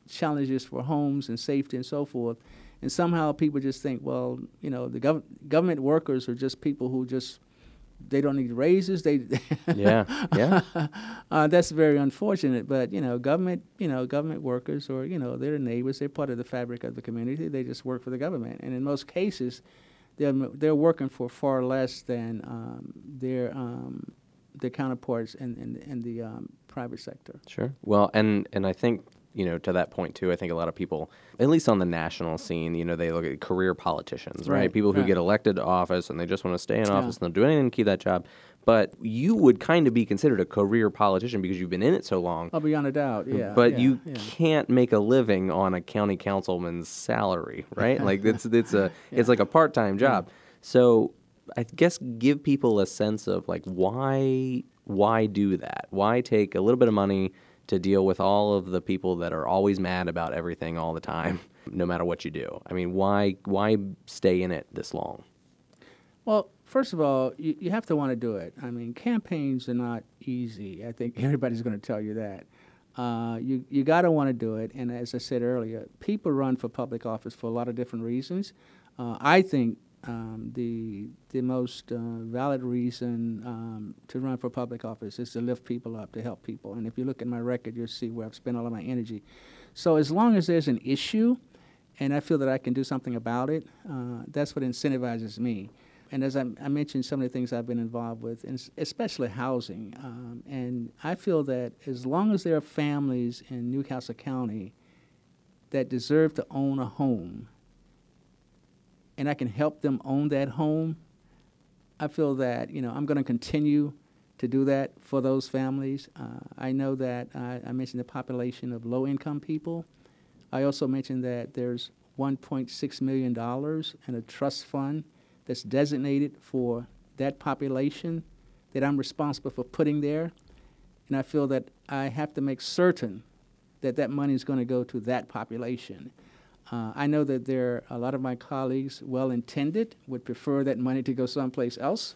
challenges for homes and safety and so forth. And somehow people just think, well, you know, the gov- government workers are just people who just they don't need raises. They yeah, yeah, uh, that's very unfortunate. But you know, government, you know, government workers, or you know, they're neighbors. They're part of the fabric of the community. They just work for the government, and in most cases, they're they're working for far less than um, their um, their counterparts in in, in the um, private sector. sure. Well, and and I think you know to that point too. I think a lot of people, at least on the national scene, you know, they look at career politicians, right? Right, People who right. get elected to office and they just want to stay in Yeah. office and they'll do anything to keep that job. But you would kind of be considered a career politician because you've been in it so long. Oh, beyond a doubt, yeah. but yeah, you yeah. can't make a living on a county councilman's salary, right? like it's it's a it's like a part time job. So I guess give people a sense of like why why do that? Why take a little bit of money to deal with all of the people that are always mad about everything all the time, no matter what you do? I mean, why why stay in it this long? Well, first of all, you, you have to want to do it. I mean, campaigns are not easy. I think everybody's going to tell you that. Uh, you you got to want to do it. And as I said earlier, people run for public office for a lot of different reasons. Uh, I think um, the the most uh, valid reason um, to run for public office is to lift people up, to help people. And if you look at my record, you'll see where I've spent all of my energy. So as long as there's an issue and I feel that I can do something about it. Uh, that's what incentivizes me. And as I, I, mentioned, some of the things I've been involved with, and especially housing. Um, and I feel that as long as there are families in New Castle County that deserve to own a home, and I can help them own that home, I feel that you know I'm going to continue to do that for those families. Uh, I know that I, I mentioned the population of low-income people. I also mentioned that there's 1.6 million dollars in a trust fund that's designated for that population that I'm responsible for putting there. And I feel that I have to make certain that that money is going to go to that population. Uh, I know that there are a lot of my colleagues, well intended, would prefer that money to go someplace else.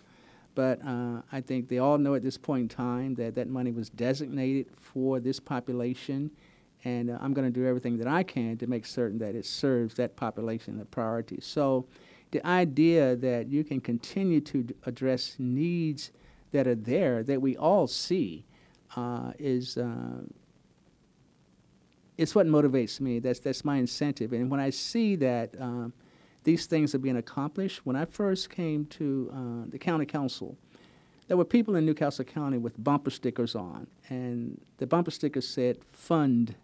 But uh, I think they all know at this point in time that that money was designated for this population. And uh, I'm going to do everything that I can to make certain that it serves that population the priority. So the idea that you can continue to address needs that are there that we all see uh, is uh, it's what motivates me. That's that's my incentive. And when I see that um, these things are being accomplished, when I first came to uh, the county council, there were people in New Castle County with bumper stickers on, and the bumper stickers said "Fund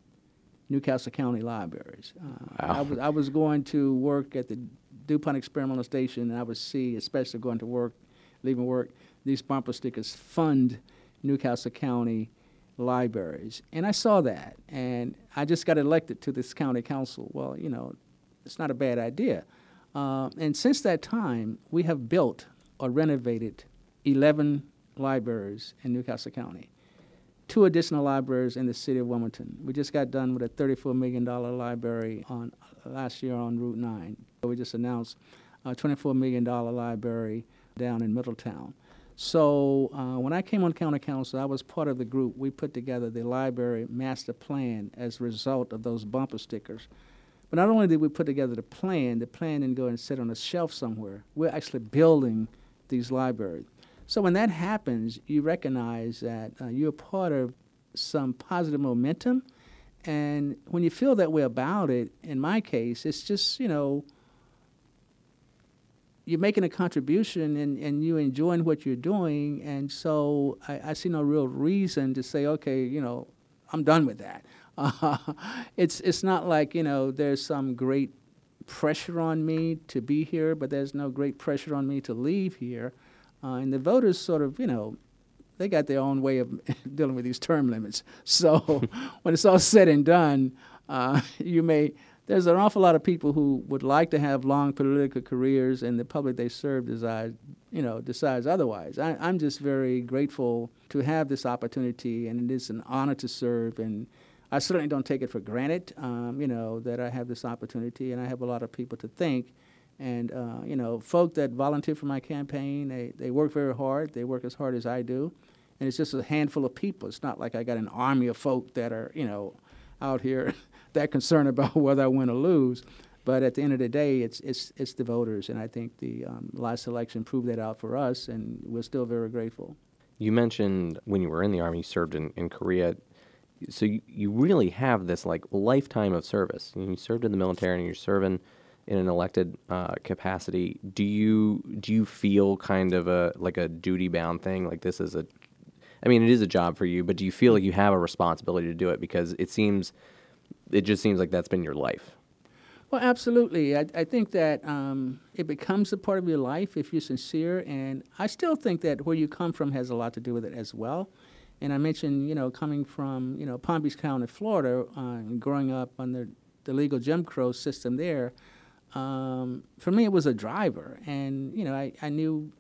New Castle County Libraries." Uh, wow. I was I was going to work at the DuPont Experimental Station, and I would see, especially going to work, leaving work, these bumper stickers fund New Castle County libraries. And I saw that, and I just got elected to this county council. Well, you know, it's not a bad idea. Uh, and since that time, we have built or renovated 11 libraries in New Castle County, two additional libraries in the city of Wilmington. We just got done with a $34 million library on last year on Route 9. We just announced a $24 million library down in Middletown. So uh, when I came on county council, I was part of the group. We put together the library master plan as a result of those bumper stickers. But not only did we put together the plan, the plan didn't go and sit on a shelf somewhere. We're actually building these libraries. So when that happens, you recognize that uh, you're part of some positive momentum and when you feel that way about it, in my case, it's just, you know, you're making a contribution and, and you enjoying what you're doing. And so I, I see no real reason to say, okay, you know, I'm done with that. Uh, it's, it's not like, you know, there's some great pressure on me to be here, but there's no great pressure on me to leave here. Uh, and the voters sort of, you know, they got their own way of dealing with these term limits. So when it's all said and done, uh, you may there's an awful lot of people who would like to have long political careers, and the public they serve decides, you know, decides otherwise. I, am just very grateful to have this opportunity, and it is an honor to serve. And I certainly don't take it for granted, um, you know, that I have this opportunity, and I have a lot of people to thank. And uh, you know, folk that volunteer for my campaign, they, they work very hard. They work as hard as I do and it's just a handful of people. It's not like I got an army of folk that are, you know, out here that concerned about whether I win or lose. But at the end of the day, it's it's it's the voters, and I think the um, last election proved that out for us, and we're still very grateful. You mentioned when you were in the army, you served in, in Korea. So you, you really have this like lifetime of service. You served in the military, and you're serving in an elected uh, capacity. Do you do you feel kind of a like a duty bound thing? Like this is a I mean, it is a job for you, but do you feel like you have a responsibility to do it because it seems, it just seems like that's been your life? Well, absolutely. I, I think that um, it becomes a part of your life if you're sincere, and I still think that where you come from has a lot to do with it as well. And I mentioned, you know, coming from, you know, Palm Beach County, Florida, uh, growing up under the legal Jim Crow system there. Um, for me, it was a driver, and you know, I, I knew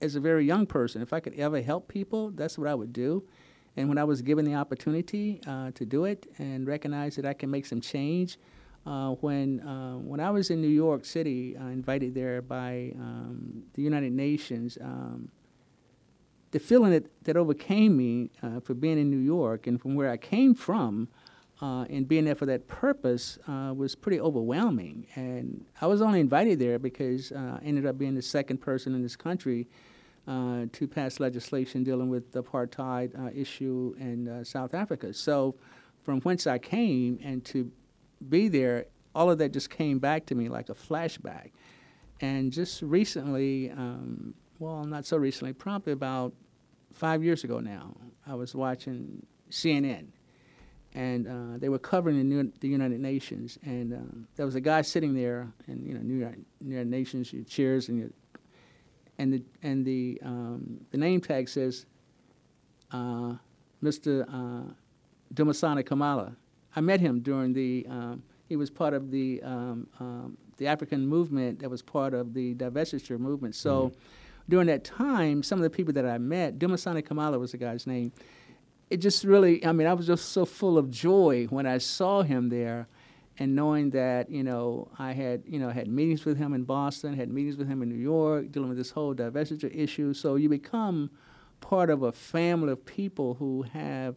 as a very young person, if I could ever help people, that's what I would do. And when I was given the opportunity uh, to do it and recognize that I can make some change, uh, when uh, when I was in New York City, uh, invited there by um, the United Nations, um, the feeling that, that overcame me uh, for being in New York and from where I came from, uh, and being there for that purpose was pretty overwhelming. And I was only invited there because I ended up being the second person in this country uh, to pass legislation dealing with the apartheid uh, issue in uh, South Africa. So, from whence I came and to be there all of that just came back to me like a flashback. And just recently, um, well, not so recently, probably about five years ago now, I was watching CNN, and uh, they were covering the, New, the United Nations, and um, there was a guy sitting there, and you know, New United, United Nations, you cheers, and you, and the and the um, the name tag says, uh, Mr. Uh, Dumisani Kumalo. I met him during the. Um, he was part of the um, um, the African movement that was part of the divestiture movement. So. Mm-hmm during that time, some of the people that I met, Dumisani Kumalo was the guy's name. It just really, I mean, I was just so full of joy when I saw him there, and knowing that you know I had you know had meetings with him in Boston, had meetings with him in New York, dealing with this whole divestiture issue. So you become part of a family of people who have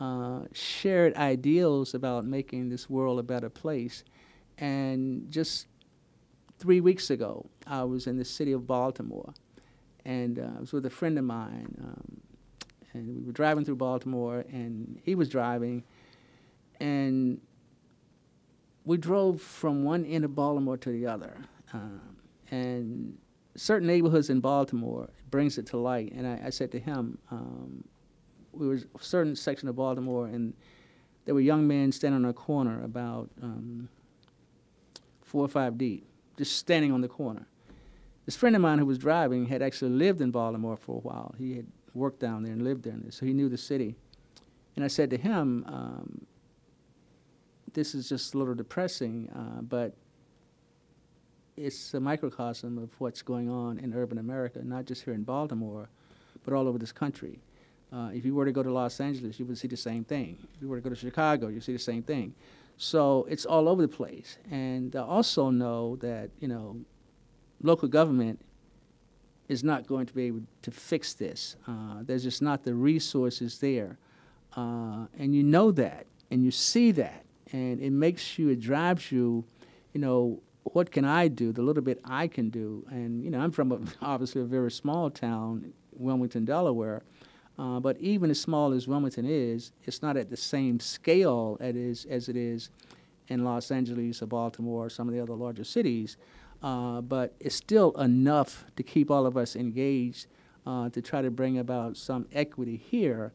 uh, shared ideals about making this world a better place. And just three weeks ago, I was in the city of Baltimore and uh, I was with a friend of mine, um, and we were driving through Baltimore, and he was driving, and we drove from one end of Baltimore to the other, um, and certain neighborhoods in Baltimore brings it to light. And I, I said to him, um, we were a certain section of Baltimore, and there were young men standing on a corner about um, four or five deep, just standing on the corner this friend of mine who was driving had actually lived in Baltimore for a while. He had worked down there and lived there, so he knew the city. And I said to him, um, "This is just a little depressing, uh, but it's a microcosm of what's going on in urban America, not just here in Baltimore, but all over this country. Uh, if you were to go to Los Angeles, you would see the same thing. If you were to go to Chicago, you see the same thing. So it's all over the place. And I also know that you know local government is not going to be able to fix this. Uh, there's just not the resources there. Uh, and you know that, and you see that, and it makes you, it drives you, you know, what can I do, the little bit I can do. And, you know, I'm from a, obviously a very small town, Wilmington, Delaware. Uh, but even as small as Wilmington is, it's not at the same scale as as it is in Los Angeles or Baltimore or some of the other larger cities. Uh, but it's still enough to keep all of us engaged uh, to try to bring about some equity here.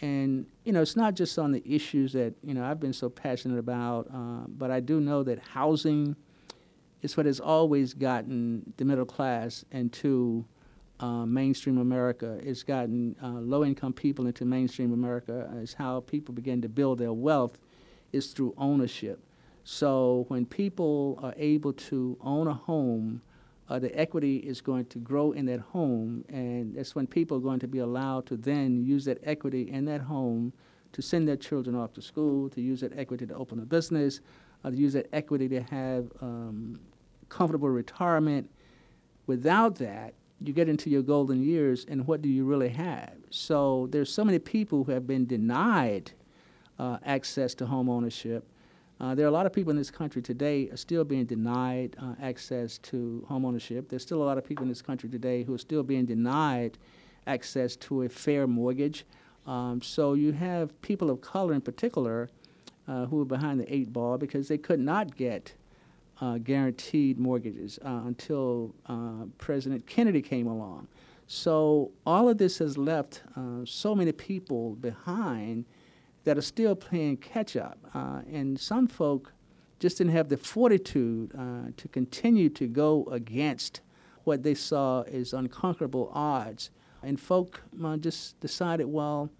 And you know, it's not just on the issues that you know I've been so passionate about, uh, but I do know that housing is what has always gotten the middle class into uh, mainstream America. It's gotten uh, low-income people into mainstream America. It's how people begin to build their wealth is through ownership. So when people are able to own a home, uh, the equity is going to grow in that home, and that's when people are going to be allowed to then use that equity in that home to send their children off to school, to use that equity to open a business, uh, to use that equity to have um, comfortable retirement. Without that, you get into your golden years, and what do you really have? So there's so many people who have been denied uh, access to home ownership uh, there are a lot of people in this country today are still being denied uh, access to homeownership. There's still a lot of people in this country today who are still being denied access to a fair mortgage. Um, so you have people of color in particular uh, who are behind the eight ball because they could not get uh, guaranteed mortgages uh, until uh, President Kennedy came along. So all of this has left so many people behind that are still playing catch up. Uh, and some folk just didn't have the fortitude uh, to continue to go against what they saw as unconquerable odds. And folk uh, just decided, well,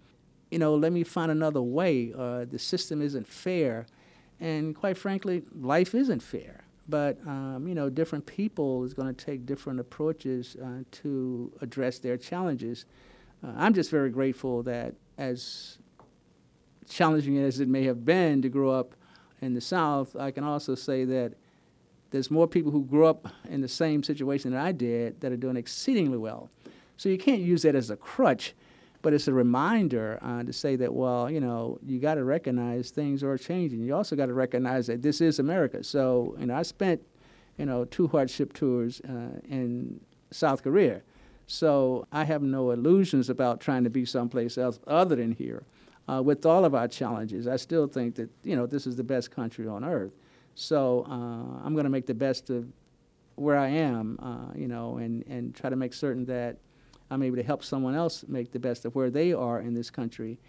you know, let me find another way. Uh, the system isn't fair. And quite frankly, life isn't fair. But, um, you know, different people is going to take different approaches uh, to address their challenges. Uh, I'm just very grateful that as challenging as it may have been to grow up in the South, I can also say that there's more people who grew up in the same situation that I did that are doing exceedingly well. So you can't use that as a crutch, but it's a reminder uh, to say that, well, you know, you got to recognize things are changing. You also got to recognize that this is America. So, you know, I spent, you know, two hardship tours uh, in South Korea. So I have no illusions about trying to be someplace else other than here uh, with all of our challenges, I still think that you know this is the best country on earth. So uh, I'm going to make the best of where I am, uh, you know, and, and try to make certain that I'm able to help someone else make the best of where they are in this country.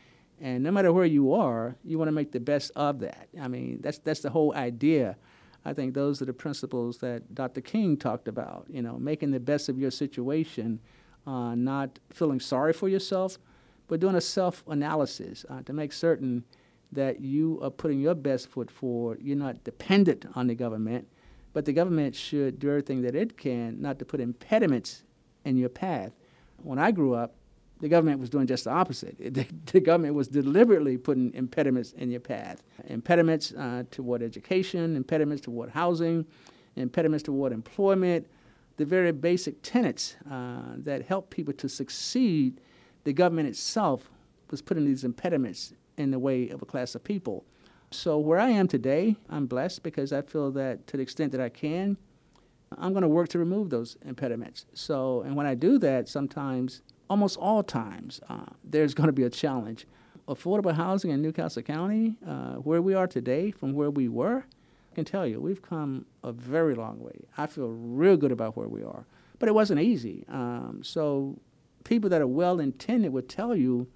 And no matter where you are, you want to make the best of that. I mean, that's that's the whole idea. I think those are the principles that Dr. King talked about. You know, making the best of your situation, uh, not feeling sorry for yourself, but doing a self-analysis uh, to make certain that you are putting your best foot forward. You're not dependent on the government, but the government should do everything that it can not to put impediments in your path. When I grew up, the government was doing just the opposite. The, the government was deliberately putting impediments in your path. Impediments uh, toward education, impediments toward housing, impediments toward employment, the very basic tenets uh, that help people to succeed. The government itself was putting these impediments in the way of a class of people. So where I am today, I'm blessed because I feel that to the extent that I can, I'm going to work to remove those impediments. So, and when I do that, sometimes, almost all times, uh, there's going to be a challenge. Affordable housing in New Castle County, uh, where we are today from where we were, I can tell you, we've come a very long way. I feel real good about where we are. But it wasn't easy. Um, so, people that are well intended would tell you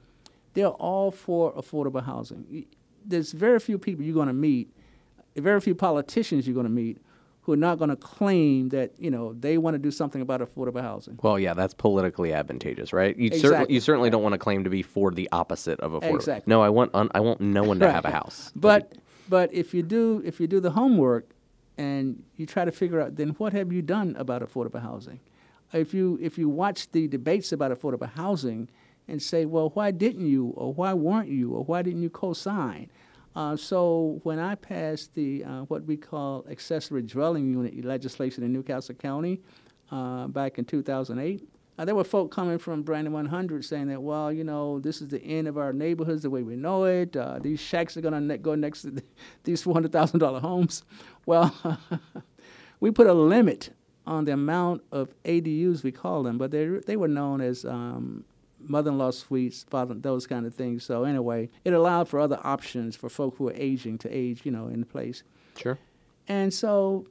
they're all for affordable housing. There's very few people you're going to meet, very few politicians you're going to meet who are not going to claim that you know they want to do something about affordable housing. Well, yeah, that's politically advantageous, right? You Exactly. certainly you certainly don't want to claim to be for the opposite of affordable. Exactly. No, I want un, I want no one to have a Right. house. But but if you do if you do the homework and you try to figure out then what have you done about affordable housing? If you if you watch the debates about affordable housing and say, well, why didn't you or why weren't you or why didn't you co-sign? Uh, so when I passed the uh, what we call accessory dwelling unit legislation in New Castle County uh, back in 2008, uh, there were folk coming from Brandywine Hundred saying that, well, you know, this is the end of our neighborhoods the way we know it. Uh, these shacks are going to ne- go next to the, these $400,000 homes. Well, we put a limit on the amount of ADUs, we call them, but they, they were known as um, mother-in-law suites, father, those kind of things. So anyway, it allowed for other options for folk who are aging to age, you know, in place. Sure. And so,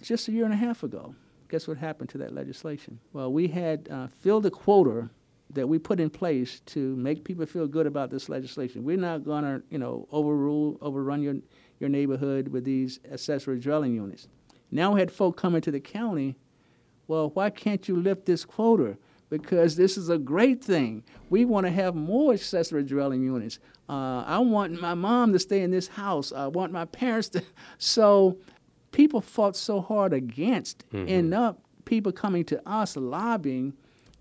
just a year and a half ago, guess what happened to that legislation? Well, we had uh, filled the quota that we put in place to make people feel good about this legislation. We're not going to, you know, overrule, overrun your, your neighborhood with these accessory dwelling units. Now we had folk coming to the county, well, why can't you lift this quota? Because this is a great thing. We want to have more accessory dwelling units. Uh, I want my mom to stay in this house. I want my parents to. So people fought so hard against, end up people coming to us lobbying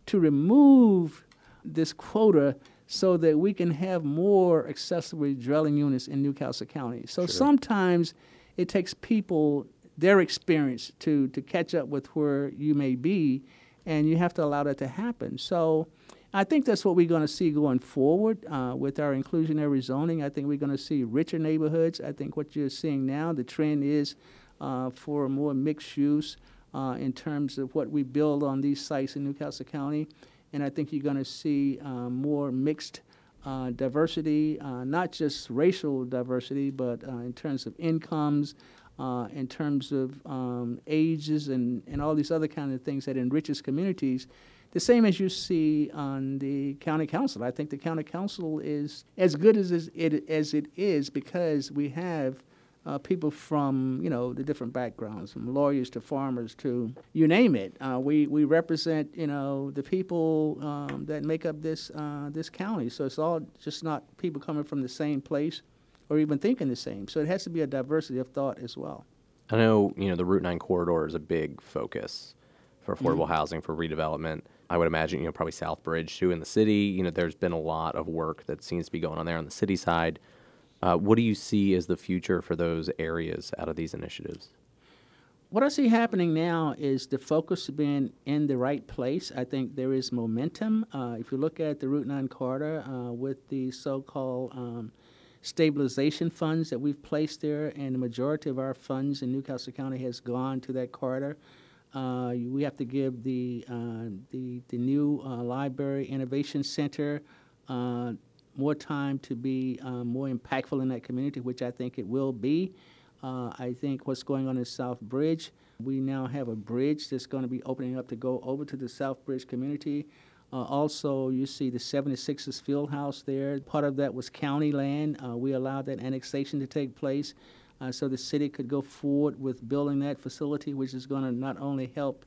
to remove this quota so that we can have more accessory dwelling units in New Castle County. So sometimes it takes people their experience to to catch up with where you may be, and you have to allow that to happen. So. I think that's what we're going to see going forward uh, with our inclusionary zoning. I think we're going to see richer neighborhoods. I think what you're seeing now, the trend is uh, for more mixed use uh, in terms of what we build on these sites in New Castle County. And I think you're going to see uh, more mixed uh, diversity, uh, not just racial diversity, but in terms of incomes, uh, in terms of um, ages, and, and all these other kind of things that enriches communities. The same as you see on the county council. I think the county council is as good as it as it is because we have uh, people from you know the different backgrounds, from lawyers to farmers to you name it. Uh, we we represent you know the people um, that make up this uh, this county. So it's all just not people coming from the same place or even thinking the same. So it has to be a diversity of thought as well. I know you know the Route Nine corridor is a big focus for Mm-hmm. affordable housing for redevelopment. I would imagine you know probably Southbridge too in the city. You know there's been a lot of work that seems to be going on there on the city side. Uh, what do you see as the future for those areas out of these initiatives? What I see happening now is the focus being in the right place. I think there is momentum. Uh, if you look at the Route 9 corridor uh, with the so called um, stabilization funds that we've placed there, and the majority of our funds in New Castle County has gone to that corridor. Uh, we have to give the, uh, the, the new uh, Library Innovation Center uh, more time to be uh, more impactful in that community, which I think it will be. Uh, I think what's going on in Southbridge, we now have a bridge that's going to be opening up to go over to the Southbridge community. Uh, also, you see the 76ers field house there. Part of that was county land. Uh, we allowed that annexation to take place uh, so the city could go forward with building that facility, which is going to not only help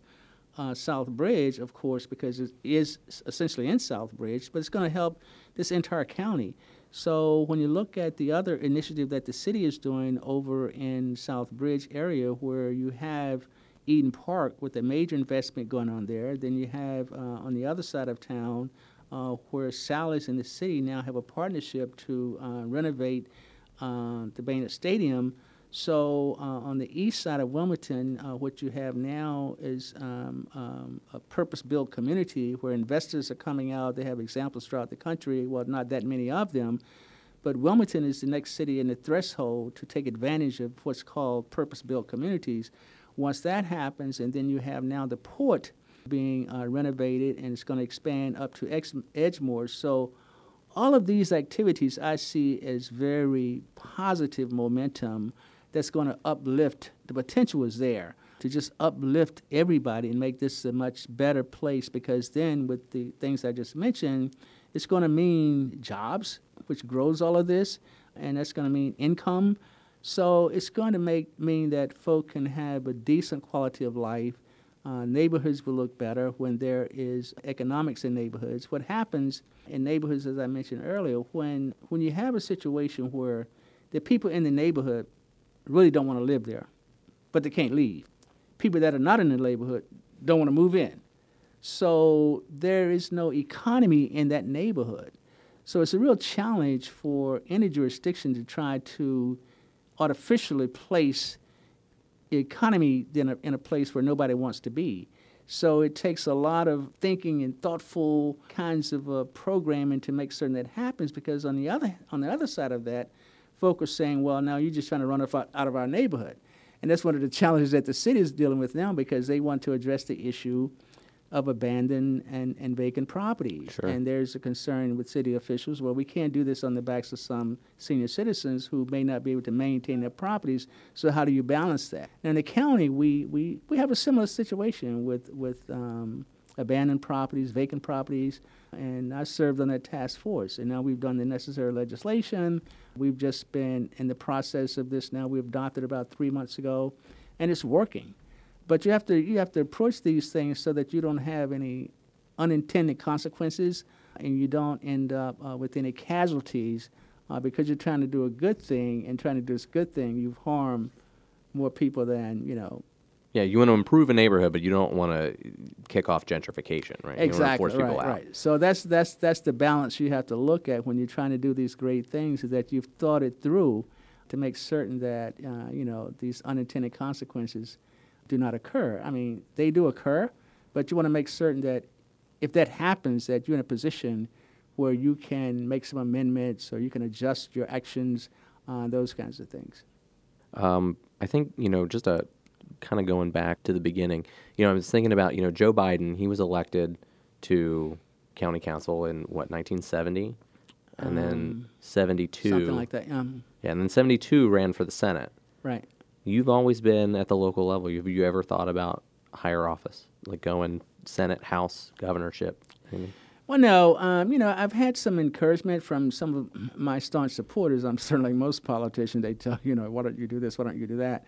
uh, Southbridge, of course, because it is essentially in Southbridge, but it's going to help this entire county. So when you look at the other initiative that the city is doing over in Southbridge area, where you have Eden Park with a major investment going on there, then you have uh, on the other side of town uh, where Sally's and the city now have a partnership to uh, renovate uh, the Baynard Stadium. So uh, on the east side of Wilmington, uh, what you have now is um, um, a purpose-built community where investors are coming out. They have examples throughout the country. Well, not that many of them, but Wilmington is the next city in the threshold to take advantage of what's called purpose-built communities. Once that happens, and then you have now the port being uh, renovated, and it's going to expand up to Ex- Edgemoor. So all of these activities I see as very positive momentum that's going to uplift. The potential is there to just uplift everybody and make this a much better place because then, with the things I just mentioned, it's going to mean jobs, which grows all of this, and that's going to mean income. So it's going to make mean that folk can have a decent quality of life. Uh, neighborhoods will look better when there is economics in neighborhoods. What happens in neighborhoods, as I mentioned earlier, when when you have a situation where the people in the neighborhood really don't want to live there, but they can't leave. People that are not in the neighborhood don't want to move in. So there is no economy in that neighborhood. So it's a real challenge for any jurisdiction to try to artificially place the economy in a, in a place where nobody wants to be. So it takes a lot of thinking and thoughtful kinds of uh, programming to make certain that happens. Because on the other on the other side of that, folk are saying, well, now you're just trying to run out of our neighborhood. And that's one of the challenges that the city is dealing with now because they want to address the issue of abandoned and, and vacant properties. Sure. And there's a concern with city officials, well, we can't do this on the backs of some senior citizens who may not be able to maintain their properties. So how do you balance that? Now, in the county, we, we, we have a similar situation with, with um, abandoned properties, vacant properties, and I served on that task force. And now we've done the necessary legislation. We've just been in the process of this now. We adopted about three months ago, and it's working. But you have to you have to approach these things so that you don't have any unintended consequences, and you don't end up uh, with any casualties uh, because you're trying to do a good thing and trying to do this good thing. You've harmed more people than you know Yeah, you want to improve a neighborhood, but you don't want to kick off gentrification, right? Exactly. people right. out. Right. So that's that's that's the balance you have to look at when you're trying to do these great things. Is that you've thought it through to make certain that uh, you know these unintended consequences do not occur. I mean, they do occur, but you want to make certain that if that happens, that you're in a position where you can make some amendments or you can adjust your actions, uh, those kinds of things. Um, I think you know, just a kind of going back to the beginning. You know, I was thinking about you know Joe Biden. He was elected to county council in what 1970, and then Um, 72. Something like that. Um, Yeah, and then 72 ran for the Senate. right. You've always been at the local level. Have you ever thought about higher office, like going Senate, House, governorship? Anything? Well, no, um, you know, I've had some encouragement from some of my staunch supporters. I'm certainly most politicians. They tell you know, why don't you do this? Why don't you do that?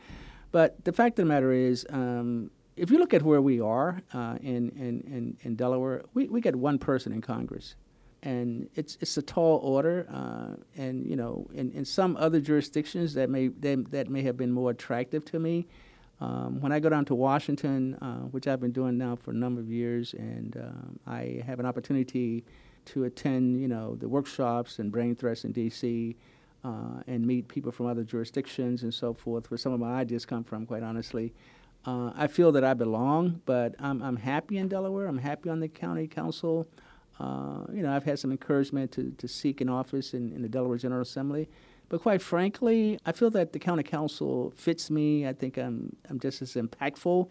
But the fact of the matter is, um, if you look at where we are uh, in, in, in, in Delaware, we, we get one person in Congress. And it's, it's a tall order. Uh, and, you know, in, in some other jurisdictions that may, they, that may have been more attractive to me. Um, when I go down to Washington, uh, which I've been doing now for a number of years, and um, I have an opportunity to attend, you know, the workshops and brain thrusts in D.C. Uh, and meet people from other jurisdictions and so forth, where some of my ideas come from, quite honestly. Uh, I feel that I belong, but I'm, I'm happy in Delaware. I'm happy on the county council. Uh, you know, I've had some encouragement to, to seek an office in, in the Delaware General Assembly. But quite frankly, I feel that the county council fits me. I think I'm, I'm just as impactful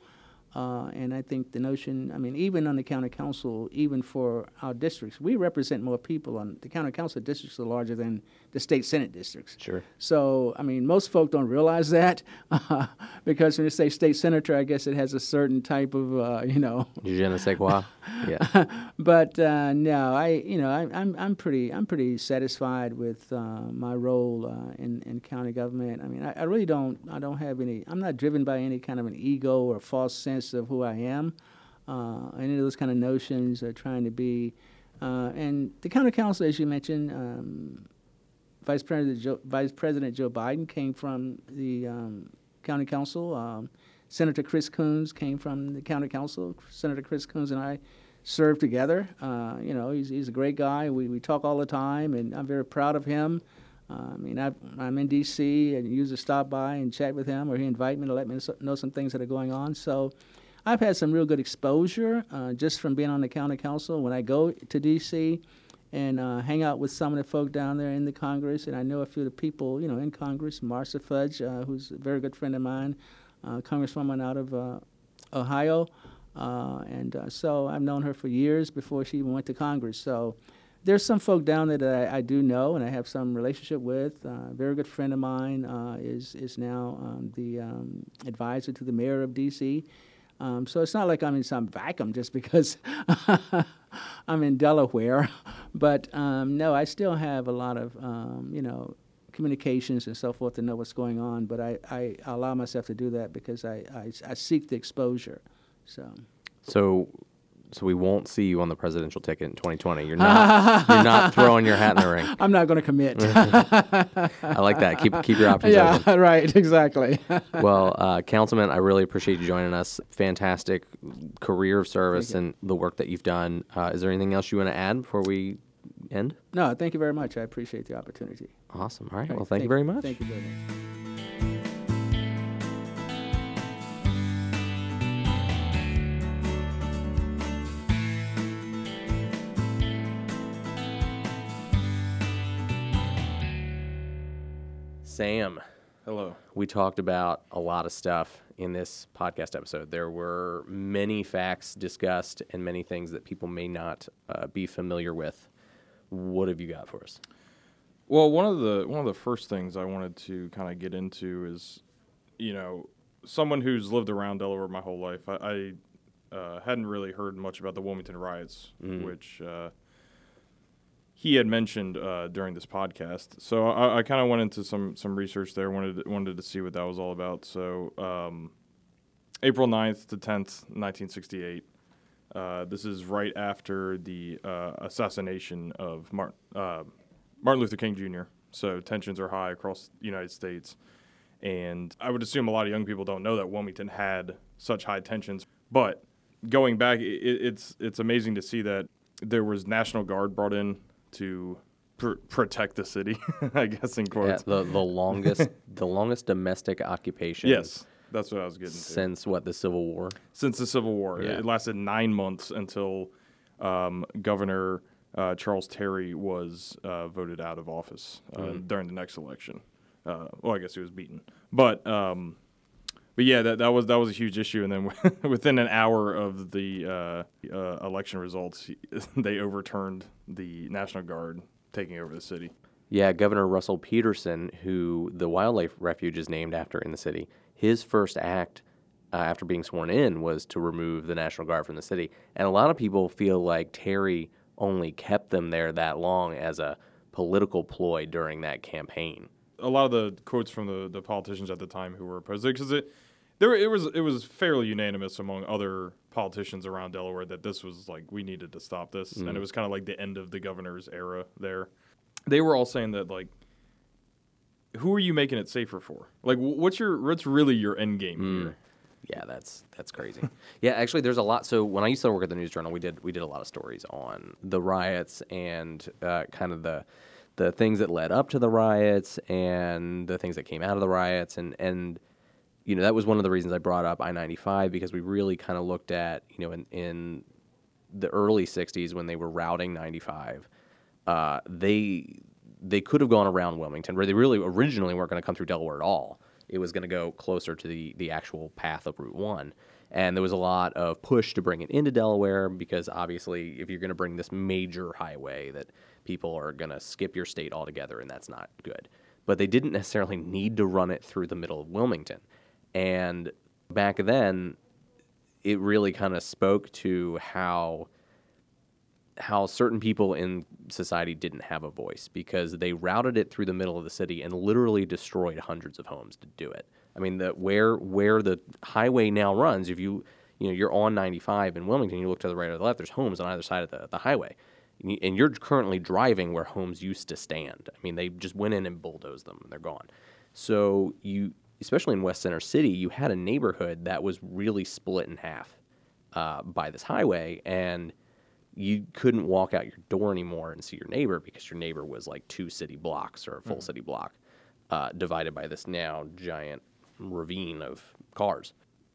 Uh, and I think the notion, I mean, even on the county council, even for our districts, we represent more people on the county council districts are larger than the state senate districts. Sure. So, I mean, most folk don't realize that uh, because when you say state senator, I guess it has a certain type of, uh, you know. Je ne sais quoi. Yeah. but uh, no, I, you know, I, I'm, I'm pretty, I'm pretty satisfied with uh, my role uh, in, in county government. I mean, I, I really don't, I don't have any, I'm not driven by any kind of an ego or false sense of who I am. Uh, any of those kind of notions trying to be. Uh, and the county council, as you mentioned, um, Vice President Joe, Vice President Joe Biden came from the um, county council. Um, Senator Chris Coons came from the county council. Senator Chris Coons and I served together. Uh, you know, he's, he's a great guy. We, we talk all the time, and I'm very proud of him. Uh, I mean, i am in D.C. and usually stop by and chat with him, or he invite me to let me know some things that are going on. So I've had some real good exposure uh, just from being on the county council. When I go to D.C., and uh, hang out with some of the folk down there in the Congress. And I know a few of the people, you know, in Congress. Marcia Fudge, uh, who's a very good friend of mine, uh, Congresswoman out of uh, Ohio. And so I've known her for years before she even went to Congress. So there's some folk down there that I, I do know and I have some relationship with. a very good friend of mine is, is now um, the um, advisor to the mayor of D.C. Um, so it's not like I'm in some vacuum just because I'm in Delaware. But um, no, I still have a lot of, um, you know, communications and so forth to know what's going on. But I, I allow myself to do that because I, I, I seek the exposure. So. So so we won't see you on the presidential ticket in 2020. You're not you're not throwing your hat in the ring. I'm not going to commit. I like that. Keep keep your options yeah, open. right, exactly. well, uh, Councilman, I really appreciate you joining us. Fantastic career of service and the work that you've done. Uh, is there anything else you want to add before we end? No, thank you very much. I appreciate the opportunity. Awesome. All right. Well, thank, thank you very much. Thank you very much. Sam. Hello. We talked about a lot of stuff in this podcast episode. There were many facts discussed and many things that people may not uh, be familiar with. What have you got for us? Well, one of the one of the first things I wanted to kind of get into is, you know, someone who's lived around Delaware my whole life. I, I uh, hadn't really heard much about the Wilmington riots, mm. which uh, he had mentioned uh, during this podcast. So I, I kind of went into some some research there. wanted to, wanted to see what that was all about. So um, April 9th to tenth, nineteen sixty eight. Uh, this is right after the uh, assassination of Martin, uh, Martin Luther King Jr. So tensions are high across the United States, and I would assume a lot of young people don't know that Wilmington had such high tensions. But going back, it, it's it's amazing to see that there was National Guard brought in to pr- protect the city, I guess in quotes. Yeah, the the longest the longest domestic occupation. Yes, that's what I was getting since what the Civil War. Since the Civil War, yeah. it lasted nine months until um, Governor uh, Charles Terry was uh, voted out of office uh, mm-hmm. during the next election. Uh, well, I guess he was beaten, but. Um, but yeah, that, that was that was a huge issue. And then within an hour of the uh, uh, election results, they overturned the National Guard taking over the city. Yeah, Governor Russell Peterson, who the wildlife refuge is named after in the city, his first act uh, after being sworn in was to remove the National Guard from the city. And a lot of people feel like Terry only kept them there that long as a political ploy during that campaign. A lot of the quotes from the, the politicians at the time who were opposed, because it, there it was it was fairly unanimous among other politicians around Delaware that this was like we needed to stop this, mm. and it mm. was kind of like the end of the governor's era there. They were all saying that like, who are you making it safer for? Like, what's your what's really your end game mm. here? Yeah, that's that's crazy. yeah, actually, there's a lot. So when I used to work at the News Journal, we did we did a lot of stories on the riots and uh, kind of the the things that led up to the riots and the things that came out of the riots and and you know, that was one of the reasons I brought up I 95 because we really kind of looked at, you know, in, in the early 60s when they were routing 95, uh, they they could have gone around Wilmington, where they really originally weren't going to come through Delaware at all. It was going to go closer to the, the actual path of Route 1. And there was a lot of push to bring it into Delaware because obviously, if you're going to bring this major highway, that people are going to skip your state altogether, and that's not good. But they didn't necessarily need to run it through the middle of Wilmington. And back then, it really kind of spoke to how how certain people in society didn't have a voice because they routed it through the middle of the city and literally destroyed hundreds of homes to do it. I mean, the where where the highway now runs, if you you know you're on 95 in Wilmington, you look to the right or the left, there's homes on either side of the, the highway, and you- and you're currently driving where homes used to stand. I mean, they just went in and bulldozed them, and they're gone. So you, especially in West Center City, you had a neighborhood that was really split in half uh, by this highway, and you couldn't walk out your door anymore and see your neighbor because your neighbor was like two city blocks or a full city block uh, divided by this now giant ravine of cars.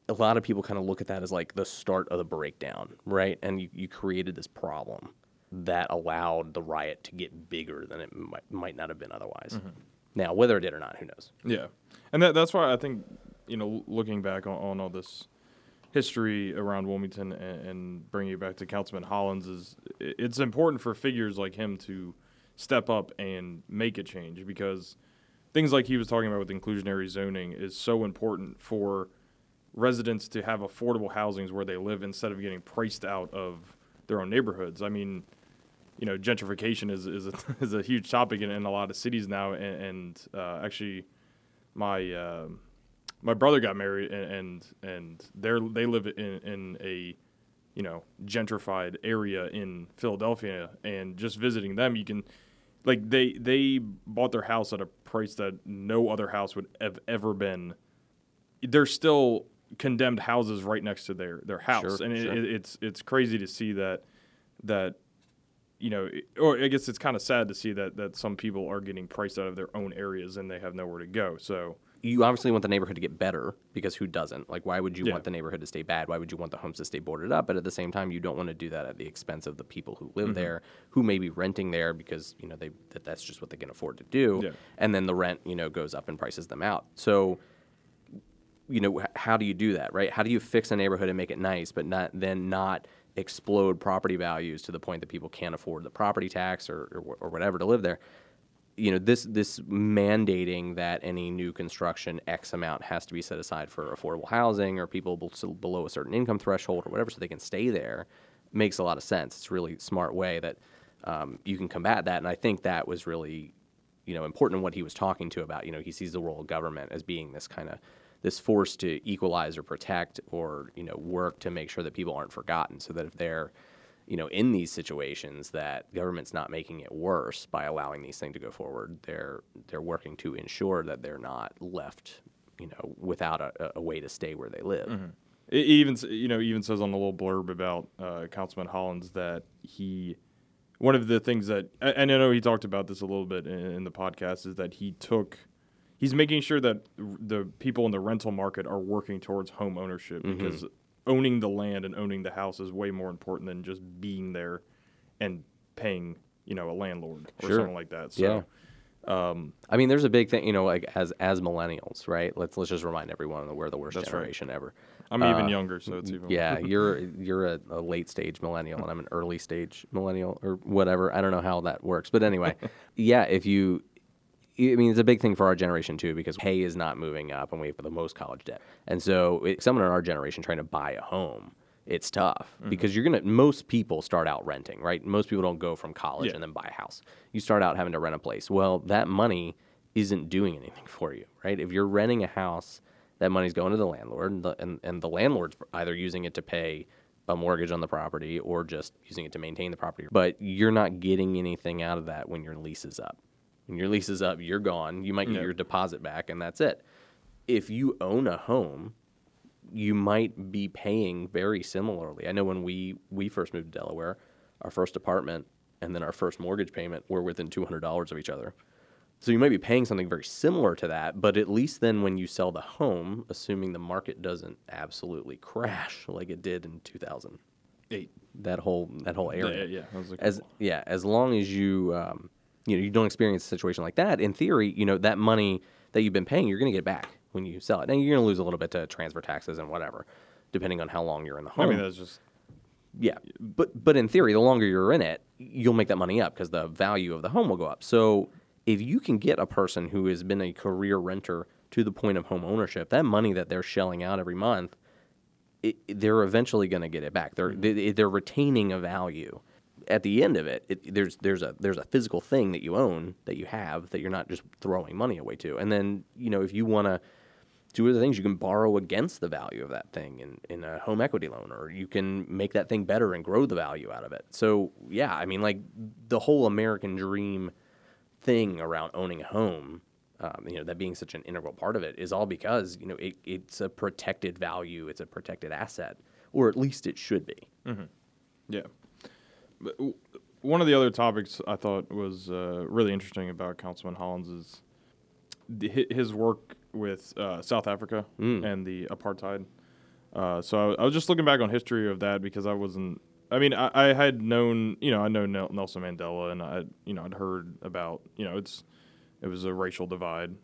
A lot of people kind of look at that as like the start of the breakdown, right? And you, you created this problem that allowed the riot to get bigger than it might, might not have been otherwise. Now, whether it did or not, who knows? Yeah, and that, that's why I think you know, looking back on, on all this history around Wilmington and, and bringing it back to Councilman Hollins is it's important for figures like him to step up and make a change because things like he was talking about with inclusionary zoning is so important for residents to have affordable housings where they live instead of getting priced out of their own neighborhoods. I mean, you know, gentrification is is a, is a huge topic in, in a lot of cities now, and, and uh, actually, my uh, my brother got married, and and, and they're they live in in a you know gentrified area in Philadelphia, and just visiting them, you can like they they bought their house at a price that no other house would have ever been. There's still condemned houses right next to their their house, Sure, and sure. it, it's it's crazy to see that that you know, or I guess it's kind of sad to see that that some people are getting priced out of their own areas and they have nowhere to go. So you obviously want the neighborhood to get better because who doesn't? Like, why would you Yeah. want the neighborhood to stay bad? Why would you want the homes to stay boarded up? But at the same time, you don't want to do that at the expense of the people who Mm-hmm. live there, who may be renting there because you know they that that's just what they can afford to do. Yeah. And then the rent, you know, goes up and prices them out. So, you know, how do you do that, right? How do you fix a neighborhood and make it nice, but not then not explode property values to the point that people can't afford the property tax or or, or whatever to live there? you know this this mandating that any new construction X amount has to be set aside for affordable housing or people below a certain income threshold or whatever, so they can stay there, makes a lot of sense. It's a really smart way that um, you can combat that, and I think that was really you know important in what he was talking to about. You know, he sees the role of government as being this kind of this force to equalize or protect or you know work to make sure that people aren't forgotten, so that if they're you know, in these situations that government's not making it worse by allowing these things to go forward. They're they're working to ensure that they're not left, you know, without a, a way to stay where they live. it even you know even says on the little blurb about uh, Councilman Hollins that he one of the things that and I know he talked about this a little bit in, in the podcast is that he took he's making sure that the people in the rental market are working towards home ownership because owning the land and owning the house is way more important than just being there and paying you know a landlord or Sure. something like that. So Yeah. I mean, there's a big thing, you know, like as as millennials, right? Let's let's just remind everyone that we're the worst That's right. generation ever. I'm even younger, so it's even Uh, Yeah, you're you're a, a late stage millennial, and I'm an early stage millennial, or whatever. I don't know how that works, but anyway, yeah. If you, I mean, it's a big thing for our generation too, because pay is not moving up, and we have the most college debt, and so it, someone in our generation trying to buy a home, it's tough mm-hmm. because you're gonna. Most people start out renting, right? Most people don't go from college Yeah. and then buy a house. You start out having to rent a place. Well, that money isn't doing anything for you, right? If you're renting a house that money's going to the landlord, and the, and, and the landlord's either using it to pay a mortgage on the property or just using it to maintain the property. But you're not getting anything out of that when your lease is up. When your lease is up, you're gone. You might get Yeah. your deposit back, and that's it. If you own a home, you might be paying very similarly. I know when we we first moved to Delaware, our first apartment and then our first mortgage payment were within two hundred dollars of each other. So you might be paying something very similar to that, but at least then when you sell the home, assuming the market doesn't absolutely crash like it did in 2008, that whole that whole area. Yeah, yeah, that was a as yeah, as long as you um, you know you don't experience a situation like that, in theory, you know that money that you've been paying, you're going to get back when you sell it. And you're going to lose a little bit to transfer taxes and whatever depending on how long you're in the home. I mean, that's just Yeah, but but in theory, the longer you're in it, you'll make that money up because the value of the home will go up. So if you can get a person who has been a career renter to the point of home ownership, that money that they're shelling out every month, it, they're eventually going to get it back. They're mm-hmm. they, they're retaining a value. At the end of it, it, there's there's a there's a physical thing that you own that you have that you're not just throwing money away to. And then you know if you want to do other things. You can borrow against the value of that thing in, in a home equity loan, or you can make that thing better and grow the value out of it. So, yeah, I mean, like the whole American dream thing around owning a home, um, you know, that being such an integral part of it is all because, you know, it, it's a protected value, it's a protected asset, or at least it should be. Yeah. One of the other topics I thought was uh, really interesting about Councilman Hollins is the, his work with uh, South Africa and the apartheid. Uh, so I, I was just looking back on history of that because I wasn't. I mean, I, I had known, you know, I know Nelson Mandela, and I, you know, I'd heard about, you know, it's it was a racial divide.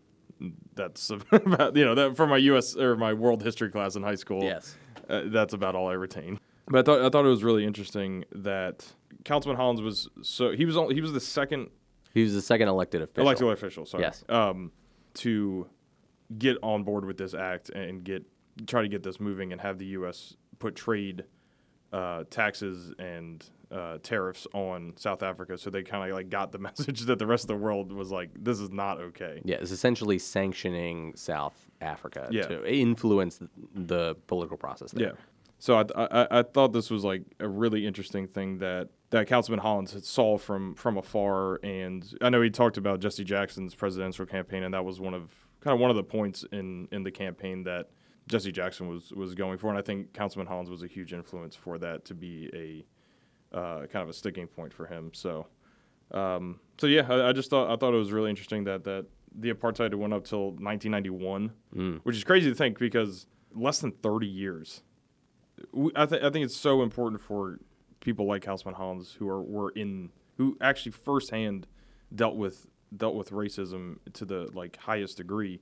That's about, you know, that from my U.S. or my world history class in high school. Yes. Uh, that's about all I retain. But I thought I thought it was really interesting that Councilman Hollins was so he was only, he was the second He was the second elected official. elected official, sorry, Yes. um, to get on board with this act and get try to get this moving and have the U.S. put trade uh, taxes and uh, tariffs on South Africa, so they kind of like got the message that the rest of the world was like, this is not okay. Yeah, it's essentially sanctioning South Africa Yeah. to influence the political process there. Yeah. So I, I I thought this was like a really interesting thing that that Councilman Hollins had saw from from afar, and I know he talked about Jesse Jackson's presidential campaign, and that was one of kind of one of the points in in the campaign that Jesse Jackson was was going for, and I think Councilman Hollins was a huge influence for that to be a uh, kind of a sticking point for him. So. Um, so yeah, I, I just thought I thought it was really interesting that that the apartheid went up till 1991, which is crazy to think because less than 30 years I, th- I think it's so important for people like Councilman Hollins who are were in who actually firsthand dealt with dealt with racism to the like highest degree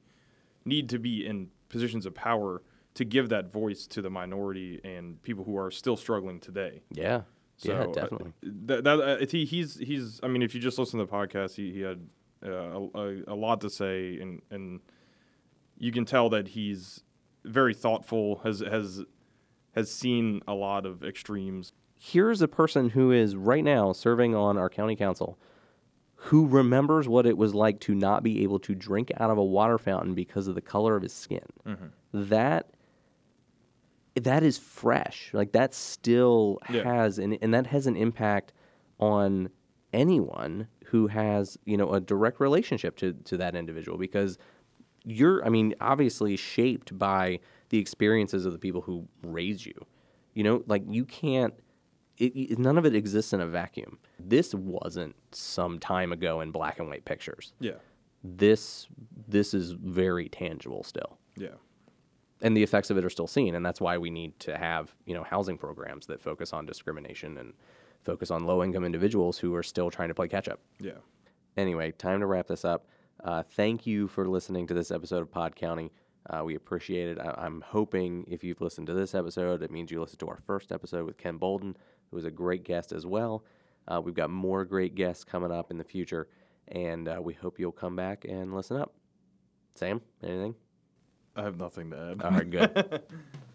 need to be in positions of power to give that voice to the minority and people who are still struggling today. Yeah. So yeah, uh, definitely. that, that uh, he, he's he's. I mean, if you just listen to the podcast, he, he had uh, a, a, a lot to say, and and you can tell that he's very thoughtful. Has has has seen a lot of extremes. Here's a person who is right now serving on our county council who remembers what it was like to not be able to drink out of a water fountain because of the color of his skin. Mm-hmm. That that is fresh. Like that still Yeah. has and and that has an impact on anyone who has, you know, a direct relationship to to that individual because you're I mean, obviously shaped by the experiences of the people who raised you. You know, like you can't it, it, none of it exists in a vacuum. This wasn't some time ago in black and white pictures. Yeah, This this is very tangible still yeah, and the effects of it are still seen and that's why we need to have you know housing programs that focus on discrimination and focus on low income individuals who are still trying to play catch up yeah. anyway time to wrap this up uh, thank you for listening to this episode of pod county uh, we appreciate it. I- i'm hoping if you've listened to this episode it means you listened to our first episode with ken boulden who was a great guest as well. Uh, we've got more great guests coming up in the future and uh, we hope you'll come back and listen up. Sam anything? I have nothing to add. all right good